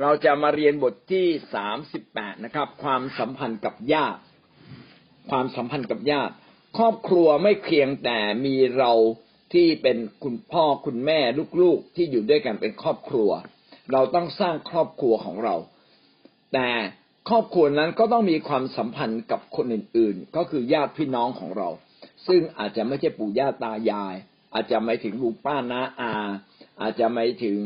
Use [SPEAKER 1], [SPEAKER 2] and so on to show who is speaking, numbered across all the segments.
[SPEAKER 1] เราจะมาเรียนบทที่สามสิบแปดนะครับ ความสัมพันธ์กับญาติ ความสัมพันธ์กับญาติ ครอบครัวไม่เพียงแต่มีเราที่เป็นคุณพ่อคุณแม่ลูกๆที่อยู่ด้วยกันเป็นครอบครัว เราต้องสร้างครอบครัวของเรา แต่ครอบครัวนั้นก็ต้องมีความสัมพันธ์กับคนอื่นๆ ก็คือญาติพี่น้องของเรา ซึ่งอาจจะไม่ใช่ปู่ย่าตายาย อาจจะไม่ถึงลุงป้าน้าอา อาจจะไม่ถึง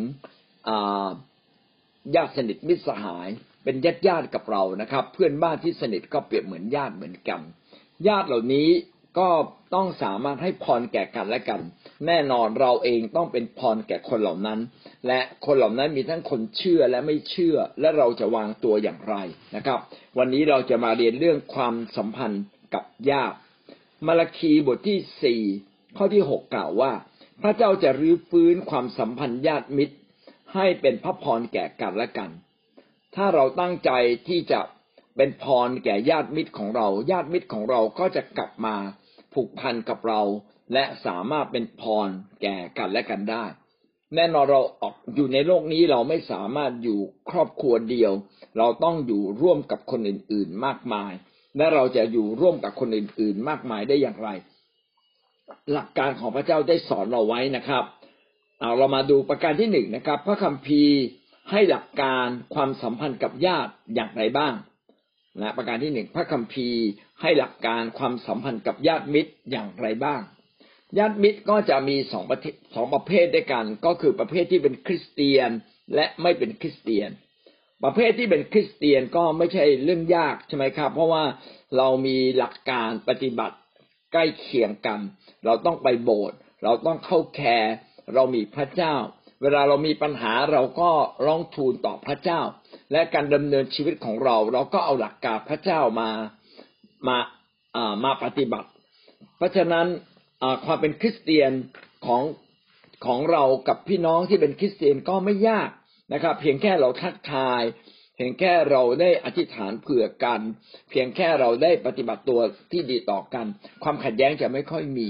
[SPEAKER 1] ญาติสนิทมิตรสหาย เป็นญาติญาติกับเรานะครับ เพื่อนบ้านที่สนิทก็เปรียบเหมือนญาติเหมือนกัน ญาติเหล่านี้ก็ต้องสามารถให้พรแก่กันและกัน แน่นอนเราเองต้องเป็นพรแก่คนเหล่านั้น และคนเหล่านั้นมีทั้งคนเชื่อและไม่เชื่อ และเราจะวางตัวอย่างไรนะครับ วันนี้เราจะมาเรียนเรื่องความสัมพันธ์กับญาติมาราคีบทที่สี่ข้อที่หกกล่าวว่า พระเจ้าจะรื้อฟื้นความสัมพันธ์ญาติมิตร ให้เป็นพระพรแก่กันและกัน ถ้าเราตั้งใจที่จะเป็นพรแก่ญาติมิตรของเรา ญาติมิตรของเราก็จะกลับมาผูกพันกับเรา และสามารถเป็นพรแก่กันและกันได้ แน่นอนเราออกอยู่ในโลกนี้เราไม่สามารถอยู่ครอบครัวเดียว เราต้องอยู่ร่วมกับคนอื่น ๆมากมาย และเราจะอยู่ร่วมกับคนอื่น ๆ มากมายได้อย่างไร หลักการของพระเจ้าได้สอนเราไว้นะครับ เอาเรามาดูประการที่หนึ่งนะครับ พระคัมภีร์ให้หลักการความสัมพันธ์กับญาติอย่างไรบ้างนะประการที่หนึ่งพระคัมภีร์ให้หลักการความสัมพันธ์กับญาติมิตรอย่างไรบ้าง ญาติมิตรก็จะมีสองประเภทสองประเภทด้วยกัน ก็คือประเภทที่เป็นคริสเตียนและไม่เป็นคริสเตียน ประเภทที่เป็นคริสเตียนก็ไม่ใช่เรื่องยากใช่ไหมครับ เพราะว่าเรามีหลักการปฏิบัติใกล้เคียงกัน เราต้องไปโบสถ์เราต้องเข้าแคร์ เรามีพระเจ้า เวลาเรามีปัญหาเราก็ร้องทูลต่อพระเจ้า และการดำเนินชีวิตของเรา เราก็เอาหลักการพระเจ้ามามามาปฏิบัติ เพราะฉะนั้นความเป็นคริสเตียนของของเรากับพี่น้องที่เป็นคริสเตียนก็ไม่ยากนะครับ เพียงแค่เราทักทาย เพียงแค่เราได้อธิษฐานเผื่อกัน เพียงแค่เราได้ปฏิบัติตัวที่ดีต่อกัน ความขัดแย้งจะไม่ค่อยมี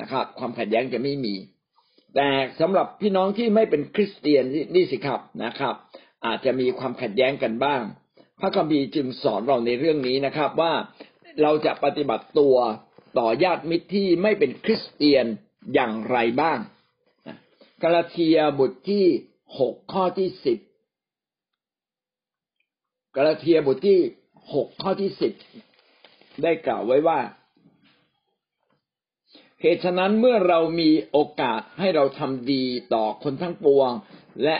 [SPEAKER 1] นะครับ ความขัดแย้งจะไม่มี แต่สำหรับพี่น้องที่ไม่เป็นคริสเตียนนี่สิครับนะครับ อาจจะมีความขัดแย้งกันบ้าง พระคัมภีร์จึงสอนเราในเรื่องนี้นะครับ ว่าเราจะปฏิบัติตัวต่อญาติมิตรที่ไม่เป็นคริสเตียนอย่างไรบ้างกาลาเทียบทที่หกข้อที่สิบกาลาเทียบทที่หกข้อที่สิบได้กล่าวไว้ว่า เหตุฉะนั้นเมื่อเรามีโอกาสให้เราทำดีต่อคนทั้งปวง และ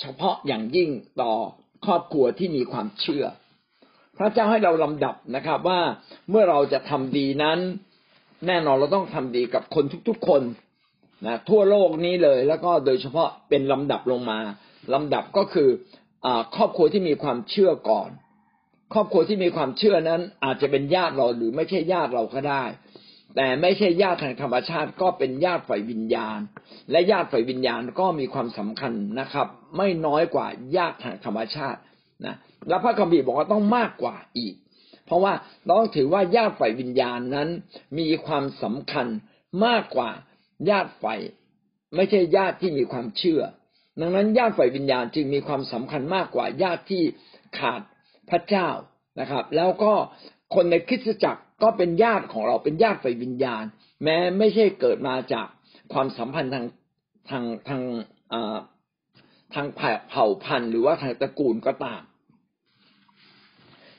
[SPEAKER 1] เฉพาะอย่างยิ่งต่อครอบครัวที่มีความเชื่อ พระเจ้าให้เราลำดับนะครับว่าเมื่อเราจะทำดีนั้น แน่นอนเราต้องทำดีกับคนทุกๆคนนะทั่วโลกนี้เลย แล้วก็โดยเฉพาะเป็นลำดับลงมาลำดับก็คืออครอบครัวที่มีความเชื่อก่อน ครอบครัวที่มีความเชื่อนั้น อาจจะเป็นญาติเราหรือไม่ใช่ญาติเราก็ได้ แต่ไม่ใช่ญาติทางธรรมชาติก็เป็นญาติฝ่ายวิญญาณ และญาติฝ่ายวิญญาณก็มีความสำคัญนะครับ ไม่น้อยกว่าญาติทางธรรมชาตินะและพระคัมภีร์บอกว่าต้องมากกว่าอีก เพราะว่าต้องถือว่าญาติฝ่ายวิญญาณนั้นมีความสำคัญมากกว่าญาติฝ่ายไม่ใช่ญาติที่มีความเชื่อ ดังนั้นญาติฝ่ายวิญญาณจึงมีความสำคัญมากกว่าญาติที่ขาดพระเจ้านะครับ แล้วก็คนในคริสตจักร ก็เป็นญาติของเราเป็นญาติฝ่ายวิญญาณ แม้ไม่ใช่เกิดมาจากความสัมพันธ์ทางทางทางทางเผ่าพันธุ์ หรือว่าทางตระกูลก็ตาม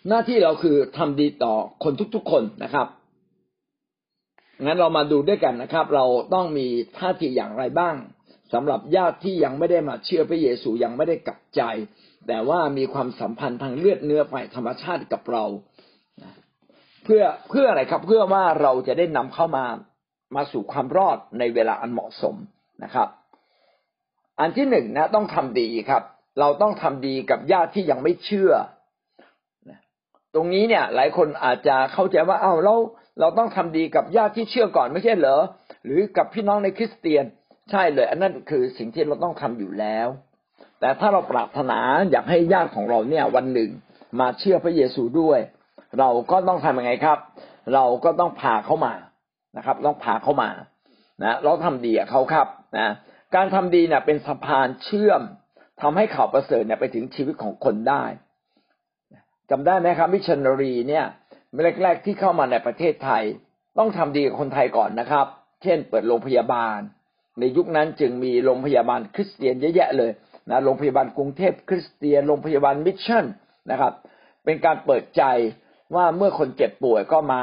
[SPEAKER 1] หน้าที่เราคือทำดีต่อคนทุกๆคนนะครับงั้นเรามาดูด้วยกันนะครับ เราต้องมีท่าทีอย่างไรบ้างสำหรับญาติที่ยังไม่ได้มาเชื่อพระเยซูยังไม่ได้กลับใจ แต่ว่ามีความสัมพันธ์ทางเลือดเนื้อฝ่ายธรรมชาติกับเรา พื่อเพื่ออะไรครับเพื่อว่าเราจะได้นำเข้ามามาสู่ความรอดในเวลาอันเหมาะสมนะครับ อันที่หนึ่งนะต้องทำดีครับ เราต้องทำดีกับญาติที่ยังไม่เชื่อ ตรงนี้เนี่ย หลายคนอาจจะเข้าใจว่าเอ้าเราเราต้องทำดีกับญาติที่เชื่อก่อนไม่ใช่เหรอหรือกับพี่น้องในคริสเตียนใช่เลย อันนั้นคือสิ่งที่เราต้องทำอยู่แล้ว แต่ถ้าเราปรารถนาอยากให้ญาติของเราเนี่ย วันหนึ่งมาเชื่อพระเยซูด้วย เราก็ต้องทำยังไงครับ เราก็ต้องพาเขามานะครับ ต้องพาเขามานะเราทำดีกับเขาครับนะการทำดีเนี่ยเป็นสะพานเชื่อมทำให้ข่าวประเสริฐเนี่ยไปถึงชีวิตของคนได้จำได้ไหมครับมิชชันนารีเนี่ยแรกๆที่เข้ามาในประเทศไทย ต้องทำดีกับคนไทยก่อนนะครับ เช่น เปิดโรงพยาบาล ในยุคนั้นจึงมีโรงพยาบาลคริสเตียนเยอะแยะเลยนะโรงพยาบาลกรุงเทพคริสเตียนโรงพยาบาลมิชชั่นนะครับ เป็นการเปิดใจ ว่าเมื่อคนเจ็บป่วยก็มา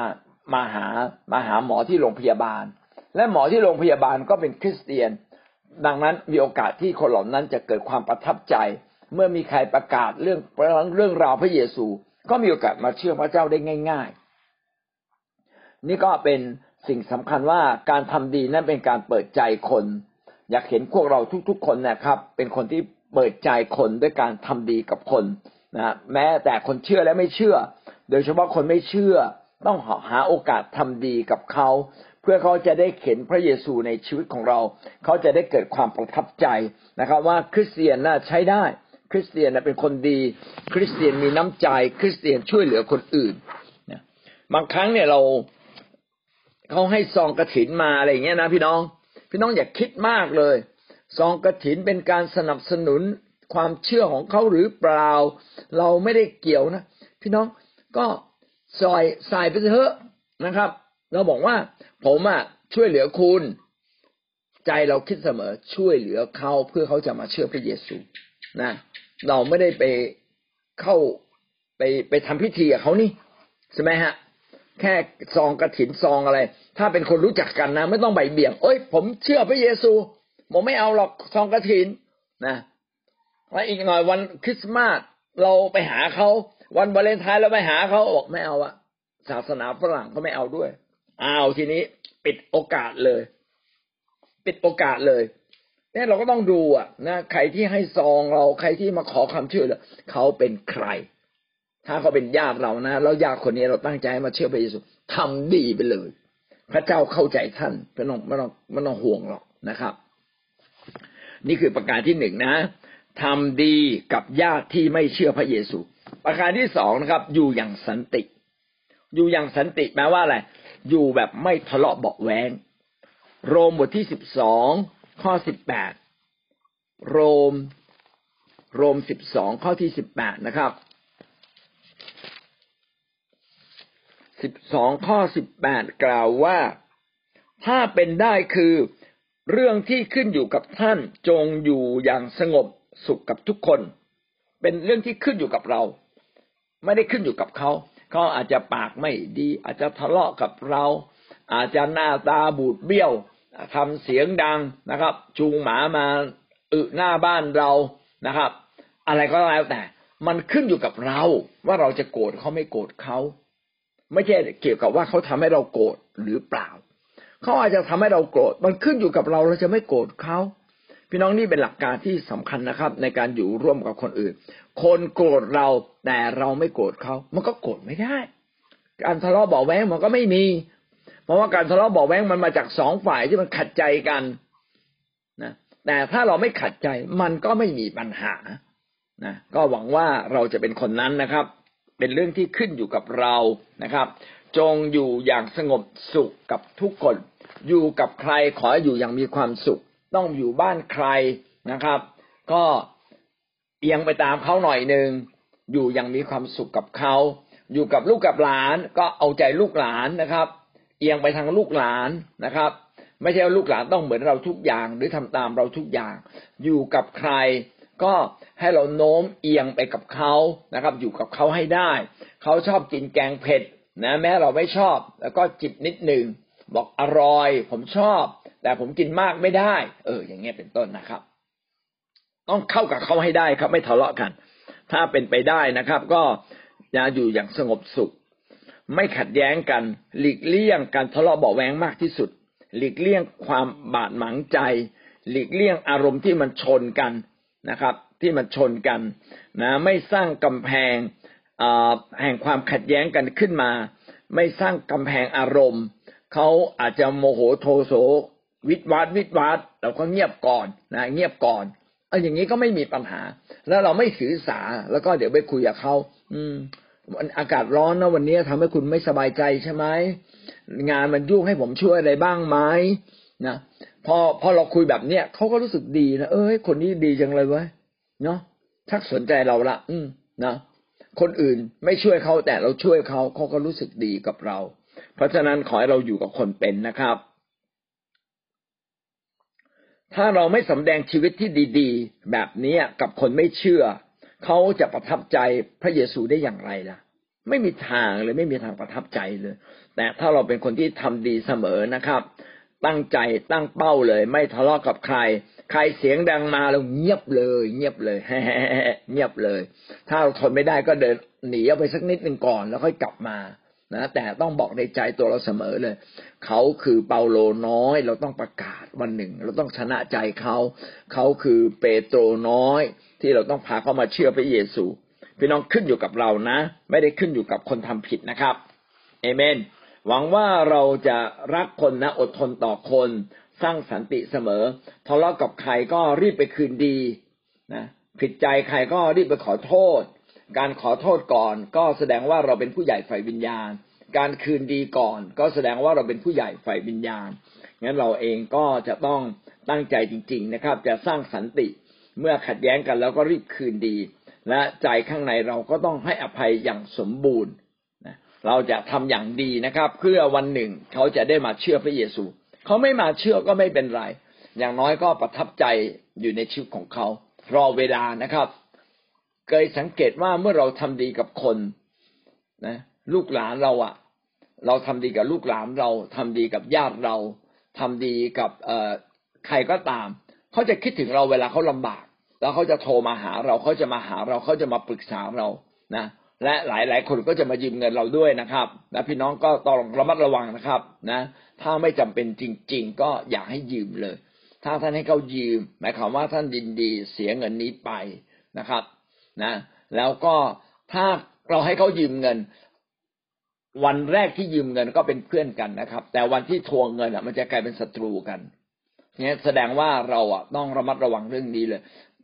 [SPEAKER 1] มาหามาหาหมอที่โรงพยาบาล และหมอที่โรงพยาบาลก็เป็นคริสเตียน ดังนั้นมีโอกาสที่คนเหล่านั้นจะเกิดความประทับใจ เมื่อมีใครประกาศเรื่องเรื่องราวพระเยซู ก็มีโอกาสมาเชื่อพระเจ้าได้ง่าย ๆ นี่ก็เป็นสิ่งสำคัญว่าการทำดีนั้นเป็นการเปิดใจคน อยากเห็นพวกเราทุก ๆ คนนะครับ เป็นคนที่เปิดใจคนด้วยการทำดีกับคนนะแม้แต่คนเชื่อและไม่เชื่อ โดยเฉพาะคนไม่เชื่อต้องหาโอกาสทำดีกับเขา เพื่อเขาจะได้เห็นพระเยซูในชีวิตของเรา เขาจะได้เกิดความประทับใจนะครับ ว่าคริสเตียนน่าใช้ได้ คริสเตียนเป็นคนดี คริสเตียนมีน้ำใจ คริสเตียนช่วยเหลือคนอื่นบางครั้งเนี่ยเราเขาให้ซองกระถินมาอะไรอย่างเงี้ยนะพี่น้อง พี่น้องอย่าคิดมากเลยซองกระถินเป็นการสนับสนุนความเชื่อของเขาหรือเปล่า เราไม่ได้เกี่ยวนะพี่น้อง ก็ซอยใส่ไปเถอะนะครับ เราบอกว่าผมอะช่วยเหลือคุณ ใจเราคิดเสมอช่วยเหลือเขาเพื่อเขาจะมาเชื่อพระเยซูนะ เราไม่ได้ไปเข้าไปไปทำพิธีกับเขานี่ใช่ไหมฮะ แค่ซองกระถินซองอะไร ถ้าเป็นคนรู้จักกันนะ ไม่ต้องใบเบี่ยงเอ้ย ผมเชื่อพระเยซู ผมไม่เอาหรอกซองกระถินนะแล้วอีกหน่อยวันคริสต์มาสเราไปหาเขา วันวาเลนไทน์เราไปหาเขาบอกไม่เอาอะศาสนาฝรั่งเขาไม่เอาด้วยอ้าวทีนี้ปิดโอกาสเลย ปิดโอกาสเลยเนี่ยเราก็ต้องดูอะนะใครที่ให้ซองเราใครที่มาขอคำช่วยเหลือเขาเป็นใคร ถ้าเขาเป็นญาติเรานะแล้วญาติคนนี้เราตั้งใจมาเชื่อพระเยซูทำดีไปเลย พระเจ้าเข้าใจท่านไม่ต้องไม่ต้องไม่ต้องห่วงหรอกนะครับ นี่คือประการที่หนึ่งนะทำดีกับญาติที่ไม่เชื่อพระเยซู ประการที่สองนะครับ อยู่อย่างสันติ อยู่อย่างสันติแปลว่าอะไรอยู่แบบไม่ทะเลาะเบาแวงโรมบทที่สิบสองข้อสิบแปดโรม โรมสิบสองข้อที่สิบแปดนะครับสิบสองข้อสิบแปดกล่าวว่า ถ้าเป็นได้คือเรื่องที่ขึ้นอยู่กับท่านจงอยู่อย่างสงบสุขกับทุกคน เป็นเรื่องที่ขึ้นอยู่กับเรา ไม่ได้ขึ้นอยู่กับเขา เขาอาจจะปากไม่ดี อาจจะทะเลาะกับเรา อาจจะหน้าตาบูดเบี้ยวทำเสียงดังนะครับ จูงหมามาอึหน้าบ้านเรานะครับ อะไรก็แล้วแต่ มันขึ้นอยู่กับเรา ว่าเราจะโกรธเขาไม่โกรธเขาไม่ใช่เกี่ยวกับว่าเขาทำให้เราโกรธหรือเปล่า เขาอาจจะทำให้เราโกรธ มันขึ้นอยู่กับเราเราจะไม่โกรธเขา พี่น้องนี่เป็นหลักการที่สำคัญนะครับ ในการอยู่ร่วมกับคนอื่น คนโกรธเราแต่เราไม่โกรธเขา มันก็โกรธไม่ได้ การทะเลาะเบาแวงมันก็ไม่มี เพราะว่าการทะเลาะเบาแวงมันมาจากสองฝ่ายที่มันขัดใจกันนะแต่ถ้าเราไม่ขัดใจมันก็ไม่มีปัญหานะก็หวังว่าเราจะเป็นคนนั้นนะครับ เป็นเรื่องที่ขึ้นอยู่กับเรานะครับ จงอยู่อย่างสงบสุขกับทุกคน อยู่กับใครขออยู่อย่างมีความสุข ต้องอยู่บ้านใครนะครับ ก็เอียงไปตามเขาหน่อยหนึ่งอยู่อย่างมีความสุขกับเขาอยู่กับลูกกับหลานก็เอาใจลูกหลานนะครับ เอียงไปทางลูกหลานนะครับ ไม่ใช่ว่าลูกหลานต้องเหมือนเราทุกอย่างหรือทำตามเราทุกอย่าง อยู่กับใคร ก็ให้เราโน้มเอียงไปกับเขานะครับ อยู่กับเขาให้ได้ เขาชอบกินแกงเผ็ดนะแม้เราไม่ชอบ แล้วก็จิบนิดหนึ่งบอกอร่อย ผมชอบ แต่ผมกินมากไม่ได้ เออ อย่างเงี้ยเป็นต้นนะครับ ต้องเข้ากับเขาให้ได้ครับ ไม่ทะเลาะกัน ถ้าเป็นไปได้นะครับ ก็จะอยู่อย่างสงบสุข ไม่ขัดแย้งกัน หลีกเลี่ยงการทะเลาะเบาแวงมากที่สุด หลีกเลี่ยงความบาดหมางใจ หลีกเลี่ยงอารมณ์ที่มันชนกันนะครับ ที่มันชนกันนะ ไม่สร้างกำแพงแห่งความขัดแย้งกันขึ้นมา ไม่สร้างกำแพงอารมณ์ เขาอาจจะโมโหโทโส วิดวัดวิดวัดเราก็เงียบก่อนนะ เงียบก่อนเอออย่างนี้ก็ไม่มีปัญหา แล้วเราไม่สื่อสาแล้วก็เดี๋ยวไปคุยกับเขาอืมอากาศร้อนนะวันนี้ทำให้คุณไม่สบายใจใช่ไหมงานมันยุ่งให้ผมช่วยอะไรบ้างไหมนะพอพอเราคุยแบบเนี้ยเขาก็รู้สึกดีนะเออคนนี้ดีจังเลยเว้ยเนาะชักสนใจเราละ อืมนะคนอื่นไม่ช่วยเขาแต่เราช่วยเขาเขาก็รู้สึกดีกับเรา เพราะฉะนั้นขอให้เราอยู่กับคนเป็นนะครับ ถ้าเราไม่สำแดงชีวิตที่ดีๆ แบบนี้กับคนไม่เชื่อ เขาจะประทับใจพระเยซูได้อย่างไรล่ะ ไม่มีทางเลยไม่มีทางประทับใจเลย แต่ถ้าเราเป็นคนที่ทำดีเสมอนะครับ ตั้งใจตั้งเป้าเลย ไม่ทะเลาะกับใคร ใครเสียงดังมาเราเงียบเลย เงียบเลยเงียบเลย ถ้าเราทนไม่ได้ก็เดินหนีออกไปสักนิดหนึ่งก่อน แล้วค่อยกลับมา นะแต่ต้องบอกในใจตัวเราเสมอเลย เขาคือเปาโลน้อย เราต้องประกาศวันหนึ่ง เราต้องชนะใจเขา เขาคือเปโตรน้อย ที่เราต้องพาเขามาเชื่อพระเยซู พี่น้องขึ้นอยู่กับเรานะ ไม่ได้ขึ้นอยู่กับคนทำผิดนะครับเอเมน หวังว่าเราจะรักคนนะอดทนต่อคน สร้างสันติเสมอทะเลาะกับใครก็รีบไปคืนดีนะผิดใจใครก็รีบไปขอโทษ การขอโทษก่อนก็แสดงว่าเราเป็นผู้ใหญ่ฝ่ายวิญญาณ การคืนดีก่อนก็แสดงว่าเราเป็นผู้ใหญ่ฝ่ายวิญญาณ งั้นเราเองก็จะต้องตั้งใจจริง ๆ นะครับ จะสร้างสันติเมื่อขัดแย้งกันแล้วก็รีบคืนดี และใจข้างในเราก็ต้องให้อภัยอย่างสมบูรณ์เราจะทำอย่างดีนะครับ เพื่อวันหนึ่งเขาจะได้มาเชื่อพระเยซู เขาไม่มาเชื่อก็ไม่เป็นไร อย่างน้อยก็ประทับใจอยู่ในชีวิตของเขา รอเวลานะครับ เคยสังเกตว่าเมื่อเราทำดีกับคนนะลูกหลานเราอะเราทำดีกับลูกหลานเราทำดีกับญาติเราทำดีกับเอ่อใครก็ตาม เขาจะคิดถึงเราเวลาเขาลำบาก แล้วเขาจะโทรมาหาเราเขาจะมาหาเราเขาจะมาปรึกษาเรานะและหลายหลายคนก็จะมายืมเงินเราด้วยนะครับนะพี่น้องก็ต้องระมัดระวังนะครับนะ ถ้าไม่จำเป็นจริง ๆ ก็อย่าให้ยืมเลย ถ้าท่านให้เขายืม หมายความว่าท่านดินดีเสียเงินนี้ไปนะครับ นะ แล้วก็ถ้าเราให้เขายืมเงิน วันแรกที่ยืมเงินก็เป็นเพื่อนกันนะครับ แต่วันที่ทวงเงินอะ มันจะกลายเป็นศัตรูกันเนี่ยแสดงว่าเราอะต้องระมัดระวังเรื่องนี้เลย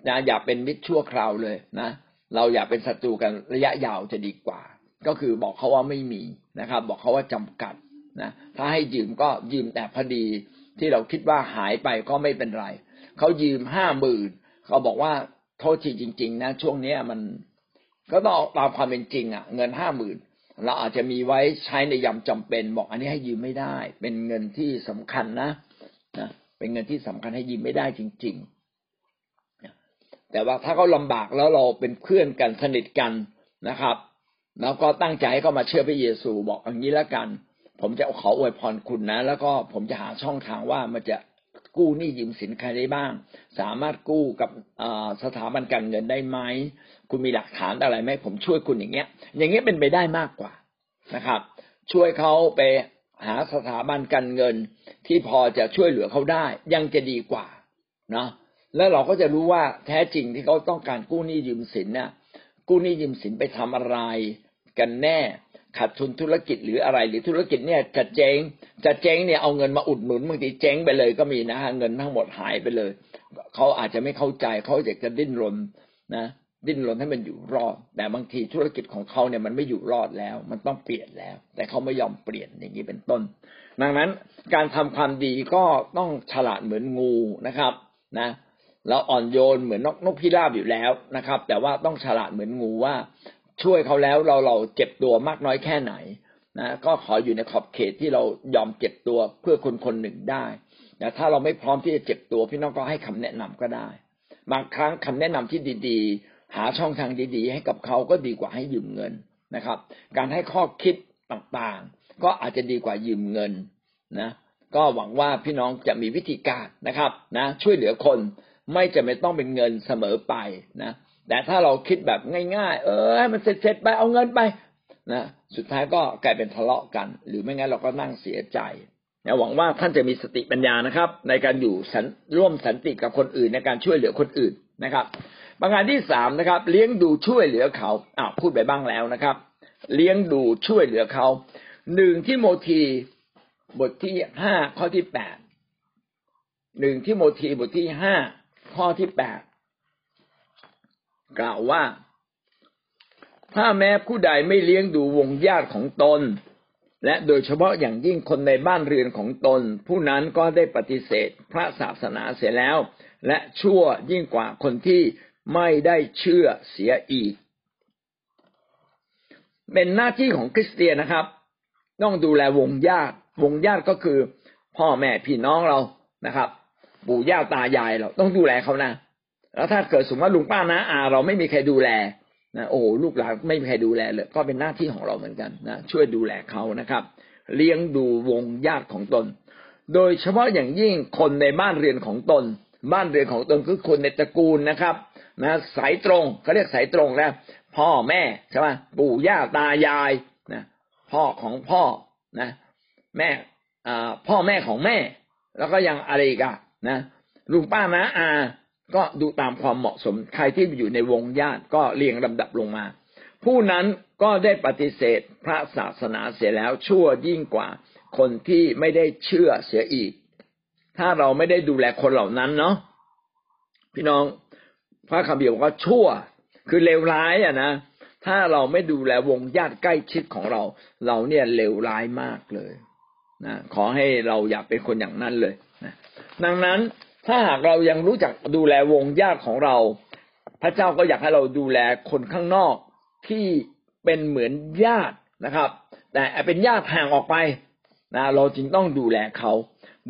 [SPEAKER 1] นะอย่าเป็นมิตรชั่วคราวเลยนะ เราอย่าเป็นศัตรูกันระยะยาวจะดีกว่า ก็คือบอกเขาว่าไม่มีนะครับ บอกเขาว่าจำกัดนะถ้าให้ยืมก็ยืมแต่พอดีที่เราคิดว่าหายไปก็ไม่เป็นไรเขายืมห้าหมื่นเขาบอกว่า โทษทีจริง ๆ นะ ช่วงนี้มันก็ต้องตามความเป็นจริง อะ เงินห้าหมื่นเราอาจจะมีไว้ใช้ในยามจำเป็น บอกอันนี้ให้ยืมไม่ได้ เป็นเงินที่สำคัญนะนะเป็นเงินที่สำคัญให้ยืมไม่ได้จริง ๆ แต่ว่าถ้าเขาลาบากแล้วเราเป็นเพื่อนกันสนิทกันนะครับ แล้วก็ตั้งใจให้เขามาเชื่อพระเยซู บอกอย่างนี้แล้วกัน ผมจะขออวยพรคุณนะ แล้วก็ผมจะหาช่องทางว่ามันจะ กู้หนี้ยืมสินใครได้บ้าง สามารถกู้กับสถาบันการเงินได้ไหมคุณมีหลักฐานอะไรไหมผมช่วยคุณอย่างเงี้ย อย่างเงี้ยเป็นไปได้มากกว่านะครับ ช่วยเขาไปหาสถาบันการเงินที่พอจะช่วยเหลือเขาได้ ยังจะดีกว่าเนาะแล้วเราก็จะรู้ว่าแท้จริงที่เขาต้องการกู้หนี้ยืมสินเนี่ยกู้หนี้ยืมสินไปทำอะไรกันแน่ ขาดทุนธุรกิจหรืออะไร หรือธุรกิจเนี่ยจะเจ๊งจะเจ๊งเนี่ยเอาเงินมาอุดหนุนบางทีเจ๊งไปเลยก็มีนะฮะเงินทั้งหมดหายไปเลยเขาอาจจะไม่เข้าใจเขาอยากจะดิ้นรนนะ ดิ้นรนให้มันอยู่รอด แต่บางทีธุรกิจของเขาเนี่ยมันไม่อยู่รอดแล้ว มันต้องเปลี่ยนแล้ว แต่เขาไม่ยอมเปลี่ยนอย่างนี้เป็นต้น ดังนั้นการทำความดีก็ต้องฉลาดเหมือนงูนะครับนะเราอ่อนโยนเหมือนนกนกพิราบอยู่แล้วนะครับ แต่ว่าต้องฉลาดเหมือนงูว่า ช่วยเขาแล้วเราเราเจ็บตัวมากน้อยแค่ไหนนะก็ขออยู่ในขอบเขตที่เรายอมเจ็บตัวเพื่อคนคนหนึ่งได้แต่ถ้าเราไม่พร้อมที่จะเจ็บตัว พี่น้องก็ให้คำแนะนำก็ได้ บางครั้งคำแนะนำที่ดีๆ หาช่องทางดีๆ ให้กับเขาก็ดีกว่าให้ยืมเงินนะครับ การให้ข้อคิดต่างๆ ก็อาจจะดีกว่ายืมเงินนะก็หวังว่าพี่น้องจะมีวิธีการนะครับนะช่วยเหลือคนไม่จะไม่ต้องเป็นเงินเสมอไปนะ แต่ถ้าเราคิดแบบง่ายๆ เออมันเสร็จๆไปเอาเงินไปนะสุดท้ายก็กลายเป็นทะเลาะกัน หรือไม่งั้นเราก็นั่งเสียใจนะหวังว่าท่านจะมีสติปัญญานะครับ ในการอยู่ร่วมสันติกับคนอื่นในการช่วยเหลือคนอื่นนะครับ ประการที่สามนะครับ เลี้ยงดูช่วยเหลือเขาอ้าวพูดไปบ้างแล้วนะครับ เลี้ยงดูช่วยเหลือเขาหนึ่งที่โมทีบทที่ห้าข้อที่แปดหนึ่งที่โมทีบทที่ห้าข้อที่แปด กล่าวว่า ถ้าแม้ผู้ใดไม่เลี้ยงดูวงญาติของตน และโดยเฉพาะอย่างยิ่งคนในบ้านเรือนของตน ผู้นั้นก็ได้ปฏิเสธพระศาสนาเสียแล้ว และชั่วยิ่งกว่าคนที่ไม่ได้เชื่อเสียอีก เป็นหน้าที่ของคริสเตียนนะครับ ต้องดูแลวงญาติ วงญาติก็คือ พ่อแม่พี่น้องเรานะครับ ปู่ย่าตายายเราต้องดูแลเขานะ แล้วถ้าเกิดสมมติว่าลุงป้านะอาเราไม่มีใครดูแลนะโอ้ลูกหลานไม่มีใครดูแลเลย ก็เป็นหน้าที่ของเราเหมือนกันนะช่วยดูแลเขานะครับ เลี้ยงดูวงญาติของตน โดยเฉพาะอย่างยิ่งคนในบ้านเรือนของตน บ้านเรือนของตนคือคนในตระกูลนะครับนะสายตรงเขาเรียกสายตรงแล้วพ่อแม่ใช่ไหมปู่ย่าตายายนะพ่อของพ่อนะ แม่อ่าพ่อแม่ของแม่ แล้วก็ยังอะไรอีกันนะลุงป้านะอา ก็ดูตามความเหมาะสม ใครที่อยู่ในวงญาติก็เรียงลำดับลงมา ผู้นั้นก็ได้ปฏิเสธพระศาสนาเสียแล้วชั่วยิ่งกว่าคนที่ไม่ได้เชื่อเสียอีก ถ้าเราไม่ได้ดูแลคนเหล่านั้นเนาะพี่น้องพระคัมภีร์บอกว่าชั่ว คือเลวร้ายอะนะถ้าเราไม่ดูแลวงญาติใกล้ชิดของเรา เราเนี่ยเลวร้ายมากเลยนะขอให้เราอย่าเป็นคนอย่างนั้นเลยนะดังนั้น ถ้าหากเรายังรู้จักดูแลวงญาติของเรา พระเจ้าก็อยากให้เราดูแลคนข้างนอกที่เป็นเหมือนญาตินะครับ แต่เป็นญาติห่างออกไปนะเราจึงต้องดูแลเขา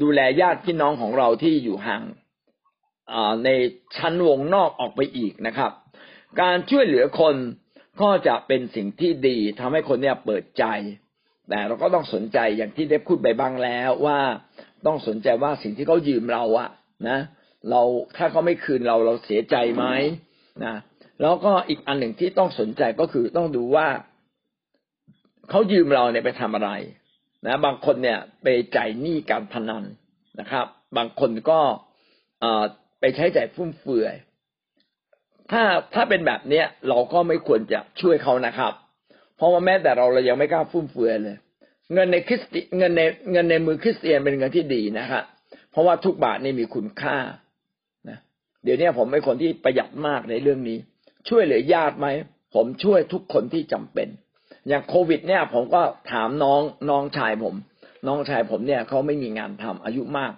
[SPEAKER 1] ดูแลญาติพี่น้องของเราที่อยู่ห่างในชั้นวงนอกออกไปอีกนะครับ การช่วยเหลือคนก็จะเป็นสิ่งที่ดีทำให้คนเนี่ยเปิดใจ แต่เราก็ต้องสนใจอย่างที่ได้พูดไปบ้างแล้วว่าต้องสนใจว่าสิ่งที่เขายืมเราอะ นะ เราถ้าเขาไม่คืนเราเราเสียใจไหมนะแล้วก็อีกอันหนึ่งที่ต้องสนใจก็คือต้องดูว่าเขายืมเราเนี่ยไปทำอะไร นะ บางคนเนี่ยไปจ่ายหนี้การพนันนะครับ บางคนก็ไปใช้จ่ายฟุ่มเฟือย ถ้าถ้าเป็นแบบเนี้ยเราก็ไม่ควรจะช่วยเขานะครับ เพราะว่าแม้แต่เราเรายังไม่กล้าฟุ่มเฟือยเลย เงินในคริสติเงินในเงินในมือคริสเตียนเป็นเงินที่ดีนะครับ เพราะว่าทุกบาทนี่มีคุณค่านะเดี๋ยวนี้ผมเป็นคนที่ประหยัดมากในเรื่องนี้ ช่วยเหลือญาติไหมผมช่วยทุกคนที่จำเป็น อย่างโควิด เนี่ย ผมก็ถามน้องน้องชายผม น้องชายผมเนี่ยเขาไม่มีงานทำอายุมาก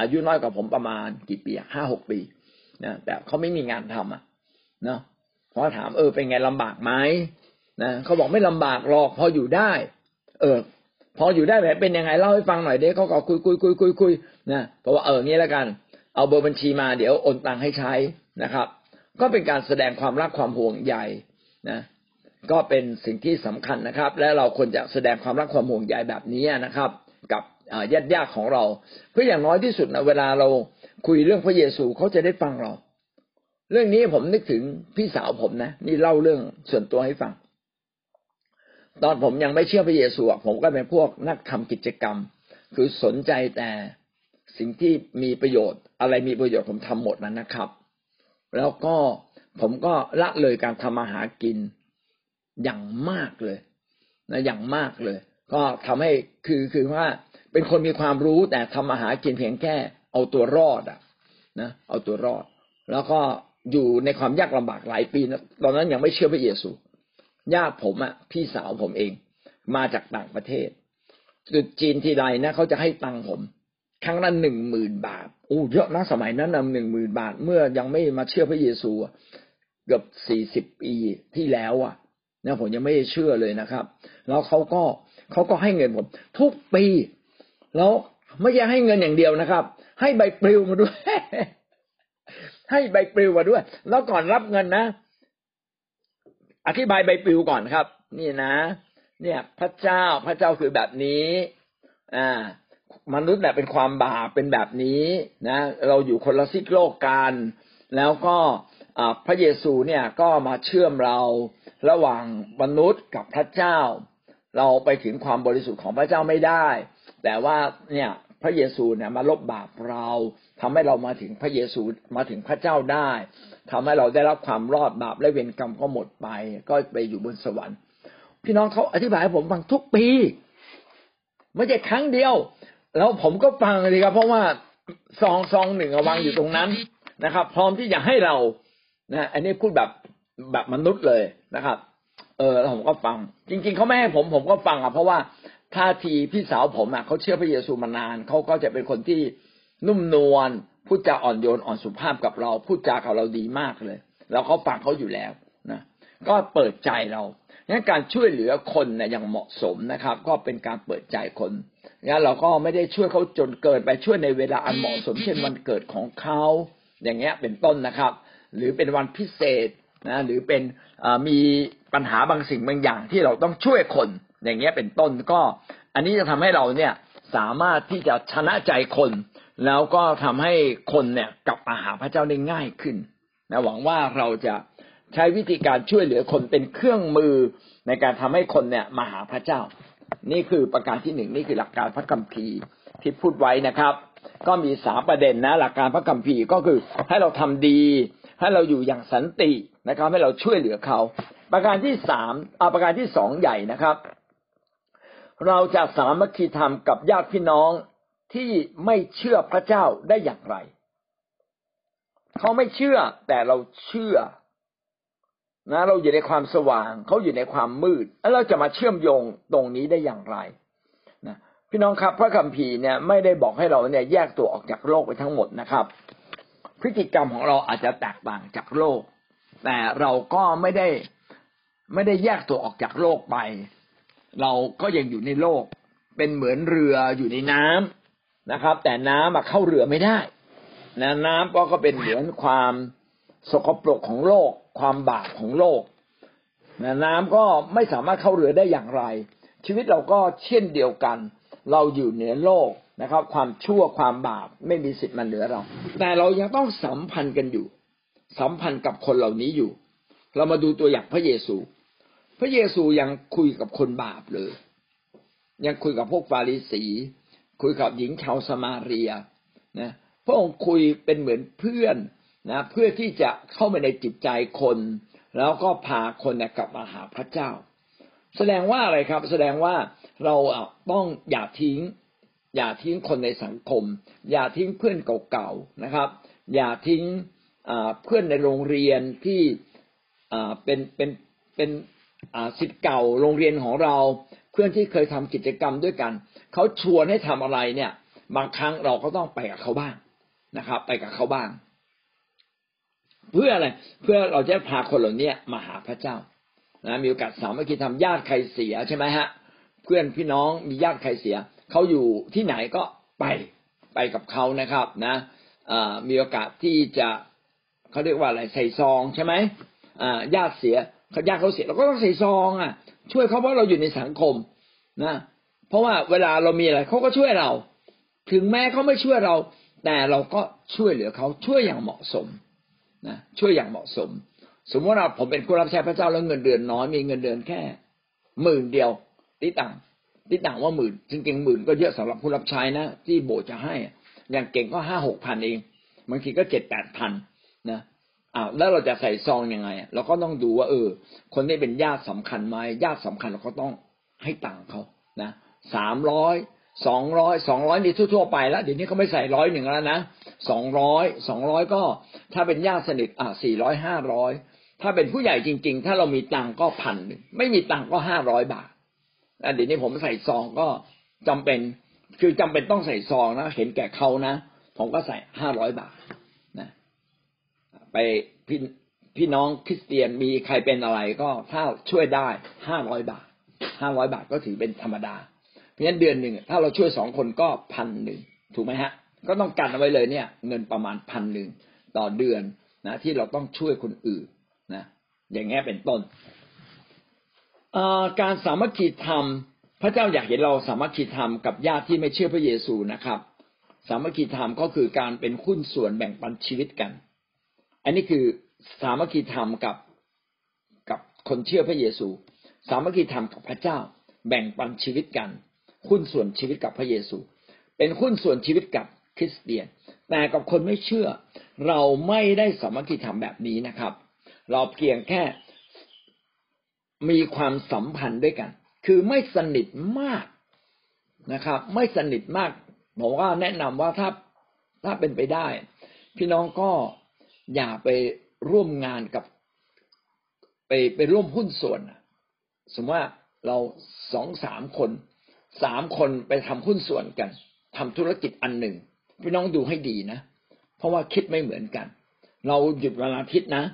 [SPEAKER 1] อายุน้อยกว่าผมประมาณกี่ปีห้าหกปีนะแต่เขาไม่มีงานทำอะเนาะพอถามเออเป็นไงลำบากไหมนะเขาบอกไม่ลำบากหรอกพออยู่ได้ เออ พออยู่ได้แบบเป็นยังไงเล่าให้ฟังหน่อยเด็กเขาก็คุยคุยคุยคุยคุยนะเพราะว่าเอองี้แล้วกัน เอาเบอร์บัญชีมาเดี๋ยวโอนตังค์ให้ใช้นะครับ ก็เป็นการแสดงความรักความห่วงใยนะก็เป็นสิ่งที่สำคัญนะครับ และเราควรจะแสดงความรักความห่วงใยแบบนี้นะครับ กับญาติญาติของเรา เพื่ออย่างน้อยที่สุดนะเวลาเราคุยเรื่องพระเยซูเขาจะได้ฟังเรา เรื่องนี้ผมนึกถึงพี่สาวผมนะ นี่เล่าเรื่องส่วนตัวให้ฟัง ตอนผมยังไม่เชื่อพระเยซูผมก็เป็นพวกนักทำกิจกรรม คือสนใจแต่สิ่งที่มีประโยชน์ อะไรมีประโยชน์ผมทำหมดนั้นนะครับ แล้วก็ผมก็ละเลยการทำอาหากินอย่างมากเลยนะอย่างมากเลย ก็ทำให้คือคือว่าเป็นคนมีความรู้แต่ทำอาหากินเพียงแค่เอาตัวรอดอะนะเอาตัวรอด แล้วก็อยู่ในความยากลำบากหลายปีนะตอนนั้นยังไม่เชื่อพระเยซู ญาติผมอะพี่สาวผมเอง มาจากต่างประเทศจุดจีนทีไรนะเขาจะให้ตังค์ผม ครั้งละหนึ่งหมื่นบาทโอ้เยอะนะสมัยนั้นนำหนึ่งหมื่นบาท เมื่อยังไม่มาเชื่อพระเยซูเกือบสี่สิบปีที่แล้วอะนะผมยังไม่เชื่อเลยนะครับ แล้วเขาก็เขาก็ให้เงินผม ทุกปี แล้วไม่ใช่ให้เงินอย่างเดียวนะครับ ให้ใบปลิวมาด้วย ให้ใบปลิวมาด้วย แล้วก่อนรับเงินนะ อธิบายใบปลิวก่อนครับ นี่นะ เนี่ยพระเจ้าพระเจ้าคือแบบนี้ อ่ามนุษย์เนี่ยเป็นความบาปเป็นแบบนี้นะ เราอยู่คนละซิกโลกกันแล้วก็พระเยซูเนี่ยก็มาเชื่อมเราระหว่างมนุษย์กับพระเจ้า เราไปถึงความบริสุทธิ์ของพระเจ้าไม่ได้ แต่ว่าเนี่ย พระเยซูเนี่ยมาลบบาปเราทำให้เรามาถึงพระเยซูมาถึงพระเจ้าได้ทำให้เราได้รับความรอดบาปและเวรกรรมก็หมดไป ก็ไปอยู่บนสวรรค์ พี่น้องเขาอธิบายให้ผมฟังทุกปีไม่ใช่ครั้งเดียว แล้วผมก็ฟังเลยครับ เพราะว่าซองซองหนึ่งวางอยู่ตรงนั้นนะครับ พร้อมที่จะให้เรานะอันนี้พูดแบบแบบมนุษย์เลยนะครับ เออแล้วผมก็ฟัง จริง ๆเขาไม่ให้ผมผมก็ฟังอะเพราะว่า ท่าทีพี่สาวผมอะเขาเชื่อพระเยซูมานานเขาก็จะเป็นคนที่นุ่มนวลพูดจาอ่อนโยนอ่อนสุภาพกับเราพูดจากับเราดีมากเลยเราก็ฟังเขาอยู่แล้วนะก็เปิดใจเรางั้นการช่วยเหลือคนเนี่ยอย่างเหมาะสมนะครับ ก็เป็นการเปิดใจคนงั้นเราก็ไม่ได้ช่วยเขาจนเกินไปช่วยในเวลาอันเหมาะสม เช่นวันเกิดของเขาอย่างเงี้ยเป็นต้นนะครับ หรือเป็นวันพิเศษนะหรือเป็นมีปัญหาบางสิ่งบางอย่างที่เราต้องช่วยคน อย่างเงี้ยเป็นต้นก็ อันนี้จะทำให้เราเนี่ยสามารถที่จะชนะใจคน แล้วก็ทำให้คนเนี่ยกลับมาหาพระเจ้าได้ง่ายขึ้นนะหวังว่าเราจะใช้วิธีการช่วยเหลือคนเป็นเครื่องมือในการทำให้คนเนี่ยมาหาพระเจ้า นี่คือประการที่หนึ่งนี่คือหลักการพระคัมภีร์ที่พูดไว้นะครับ ก็มีสามประเด็นนะ หลักการพระคัมภีร์ก็คือให้เราทำดี ให้เราอยู่อย่างสันตินะครับ ให้เราช่วยเหลือเขา ประการที่สามอาประการที่สองใหญ่นะครับ เราจะสามัคคีธรรมกับญาติพี่น้องที่ไม่เชื่อพระเจ้าได้อย่างไร เขาไม่เชื่อแต่เราเชื่อนะเราอยู่ในความสว่าง เขาอยู่ในความมืด แล้วเราจะมาเชื่อมโยงตรงนี้ได้อย่างไรนะพี่น้องครับ พระคัมภีร์เนี่ยไม่ได้บอกให้เราเนี่ยแยกตัวออกจากโลกไปทั้งหมดนะครับ พฤติกรรมของเราอาจจะแตกต่างจากโลก แต่เราก็ไม่ได้ไม่ได้แยกตัวออกจากโลกไป เราก็ยังอยู่ในโลก เป็นเหมือนเรืออยู่ในน้ำนะครับ แต่น้ำมาเข้าเรือไม่ได้นะน้ำก็ก็เป็นเหมือนความสกปรกของโลก ความบาปของโลกนะน้ำก็ไม่สามารถเข้าเรือได้อย่างไร ชีวิตเราก็เช่นเดียวกัน เราอยู่เหนือโลกนะครับ ความชั่วความบาปไม่มีสิทธิ์มาเหนือเรา แต่เรายังต้องสัมพันธ์กันอยู่ สัมพันธ์กับคนเหล่านี้อยู่ เรามาดูตัวอย่างพระเยซู พระเยซูยังคุยกับคนบาปเลย ยังคุยกับพวกฟาริสี คุยกับหญิงชาวสมาเรียนะพระองค์คุยเป็นเหมือนเพื่อนนะเพื่อที่จะเข้าไปในจิตใจคน แล้วก็พาคนกลับมาหาพระเจ้า แสดงว่าอะไรครับ แสดงว่าเราต้องอย่าทิ้ง อย่าทิ้งคนในสังคม อย่าทิ้งเพื่อนเก่าๆนะครับ อย่าทิ้งเพื่อนในโรงเรียนที่เป็นเป็นเป็น สิทธิ์เก่าโรงเรียนของเรา เพื่อนที่เคยทำกิจกรรมด้วยกันเขาชวนให้ทำอะไรเนี่ย บางครั้งเราก็ต้องไปกับเขาบ้างนะครับ ไปกับเขาบ้าง เพื่ออะไรเพื่อเราจะพาคนเหล่านี้มาหาพระเจ้านะมีโอกาสสามัคคีทำญาติใครเสียใช่ไหมฮะ เพื่อนพี่น้องมีญาติใครเสียเขาอยู่ที่ไหนก็ไปไปกับเขานะครับ นะมีโอกาสที่จะเขาเรียกว่าอะไรใส่ซองใช่ไหมญาติเสีย เขาญาติเขาเสียเราก็ต้องใส่ซองอะ ช่วยเขาเพราะเราอยู่ในสังคมนะเพราะว่าเวลาเรามีอะไรเขาก็ช่วยเรา ถึงแม้เขาไม่ช่วยเรา แต่เราก็ช่วยเหลือเขาช่วยอย่างเหมาะสมนะช่วยอย่างเหมาะสม สมมติว่าผมเป็นผู้รับใช้พระเจ้าแล้วเงินเดือนน้อยมีเงินเดือนแค่หมื่นเดียวติต่างติต่างว่าหมื่นจริงๆหมื่นก็เยอะสำหรับผู้รับใช้นะที่โบสถ์จะให้ อย่างเก่งก็ห้าหกพันเองบางทีก็เจ็ดแปดพันนะ อ้าแล้วเราจะใส่ซองยังไงเราก็ต้องดูว่า เออ คนนี้เป็นญาติสำคัญไหมญาติสำคัญเราก็ต้องให้ตังค์เขานะสามร้อยสองร้อยสองร้อยนี่ทั่วๆไปแล้วเดี๋ยวนี้เขาไม่ใส่ร้อยหนึ่งแล้วนะสองร้อยสองร้อยก็ถ้าเป็นญาติสนิทอะสี่ร้อยห้าร้อยถ้าเป็นผู้ใหญ่จริง ๆ ถ้าเรามีตังก็พันหนึ่งไม่มีตังก็ห้าร้อยบาทอันเดี๋ยวนี้ผมใส่ซองก็จำเป็น คือจำเป็นต้องใส่ซองนะเห็นแก่เขานะผมก็ใส่ห้าร้อยบาท ไปพี่พี่น้องคริสเตียนมีใครเป็นอะไรก็ถ้าช่วยได้ห้าร้อยบาทห้าร้อยบาทก็ถือเป็นธรรมดา เพราะฉะนั้นเดือนหนึ่งถ้าเราช่วยสองคนก็พันหนึ่งถูกไหมฮะ ก็ต้องกันเอาไว้เลยเนี่ย เงินประมาณพันหนึ่งต่อเดือนนะ ที่เราต้องช่วยคนอื่นนะอย่างเงี้ยเป็นต้นการสามัคคีธรรม พระเจ้าอยากเห็นเราสามัคคีธรรมกับญาติที่ไม่เชื่อพระเยซูนะครับ สามัคคีธรรมก็คือการเป็นหุ้นส่วนแบ่งปันชีวิตกัน อันนี้คือสามัคคีธรรมกับกับคนเชื่อพระเยซู สามัคคีธรรมกับพระเจ้า แบ่งปันชีวิตกันหุ้นส่วนชีวิตกับพระเยซู เป็นหุ้นส่วนชีวิตกับคริสเตียน แต่กับคนไม่เชื่อ เราไม่ได้สามัคคีธรรมแบบนี้นะครับ เราเพียงแค่มีความสัมพันธ์ด้วยกัน คือไม่สนิทมากนะครับ ไม่สนิทมากผมว่าแนะนำว่าถ้าถ้าเป็นไปได้ พี่น้องก็ อย่าไปร่วมงานกับ ไปไปร่วมหุ้นส่วนสมมติว่าเราสองสามคนสามคนไปทำหุ้นส่วนกันทำธุรกิจอันหนึ่งพี่น้องดูให้ดีนะเพราะว่าคิดไม่เหมือนกัน เราหยุดวันอาทิตย์นะ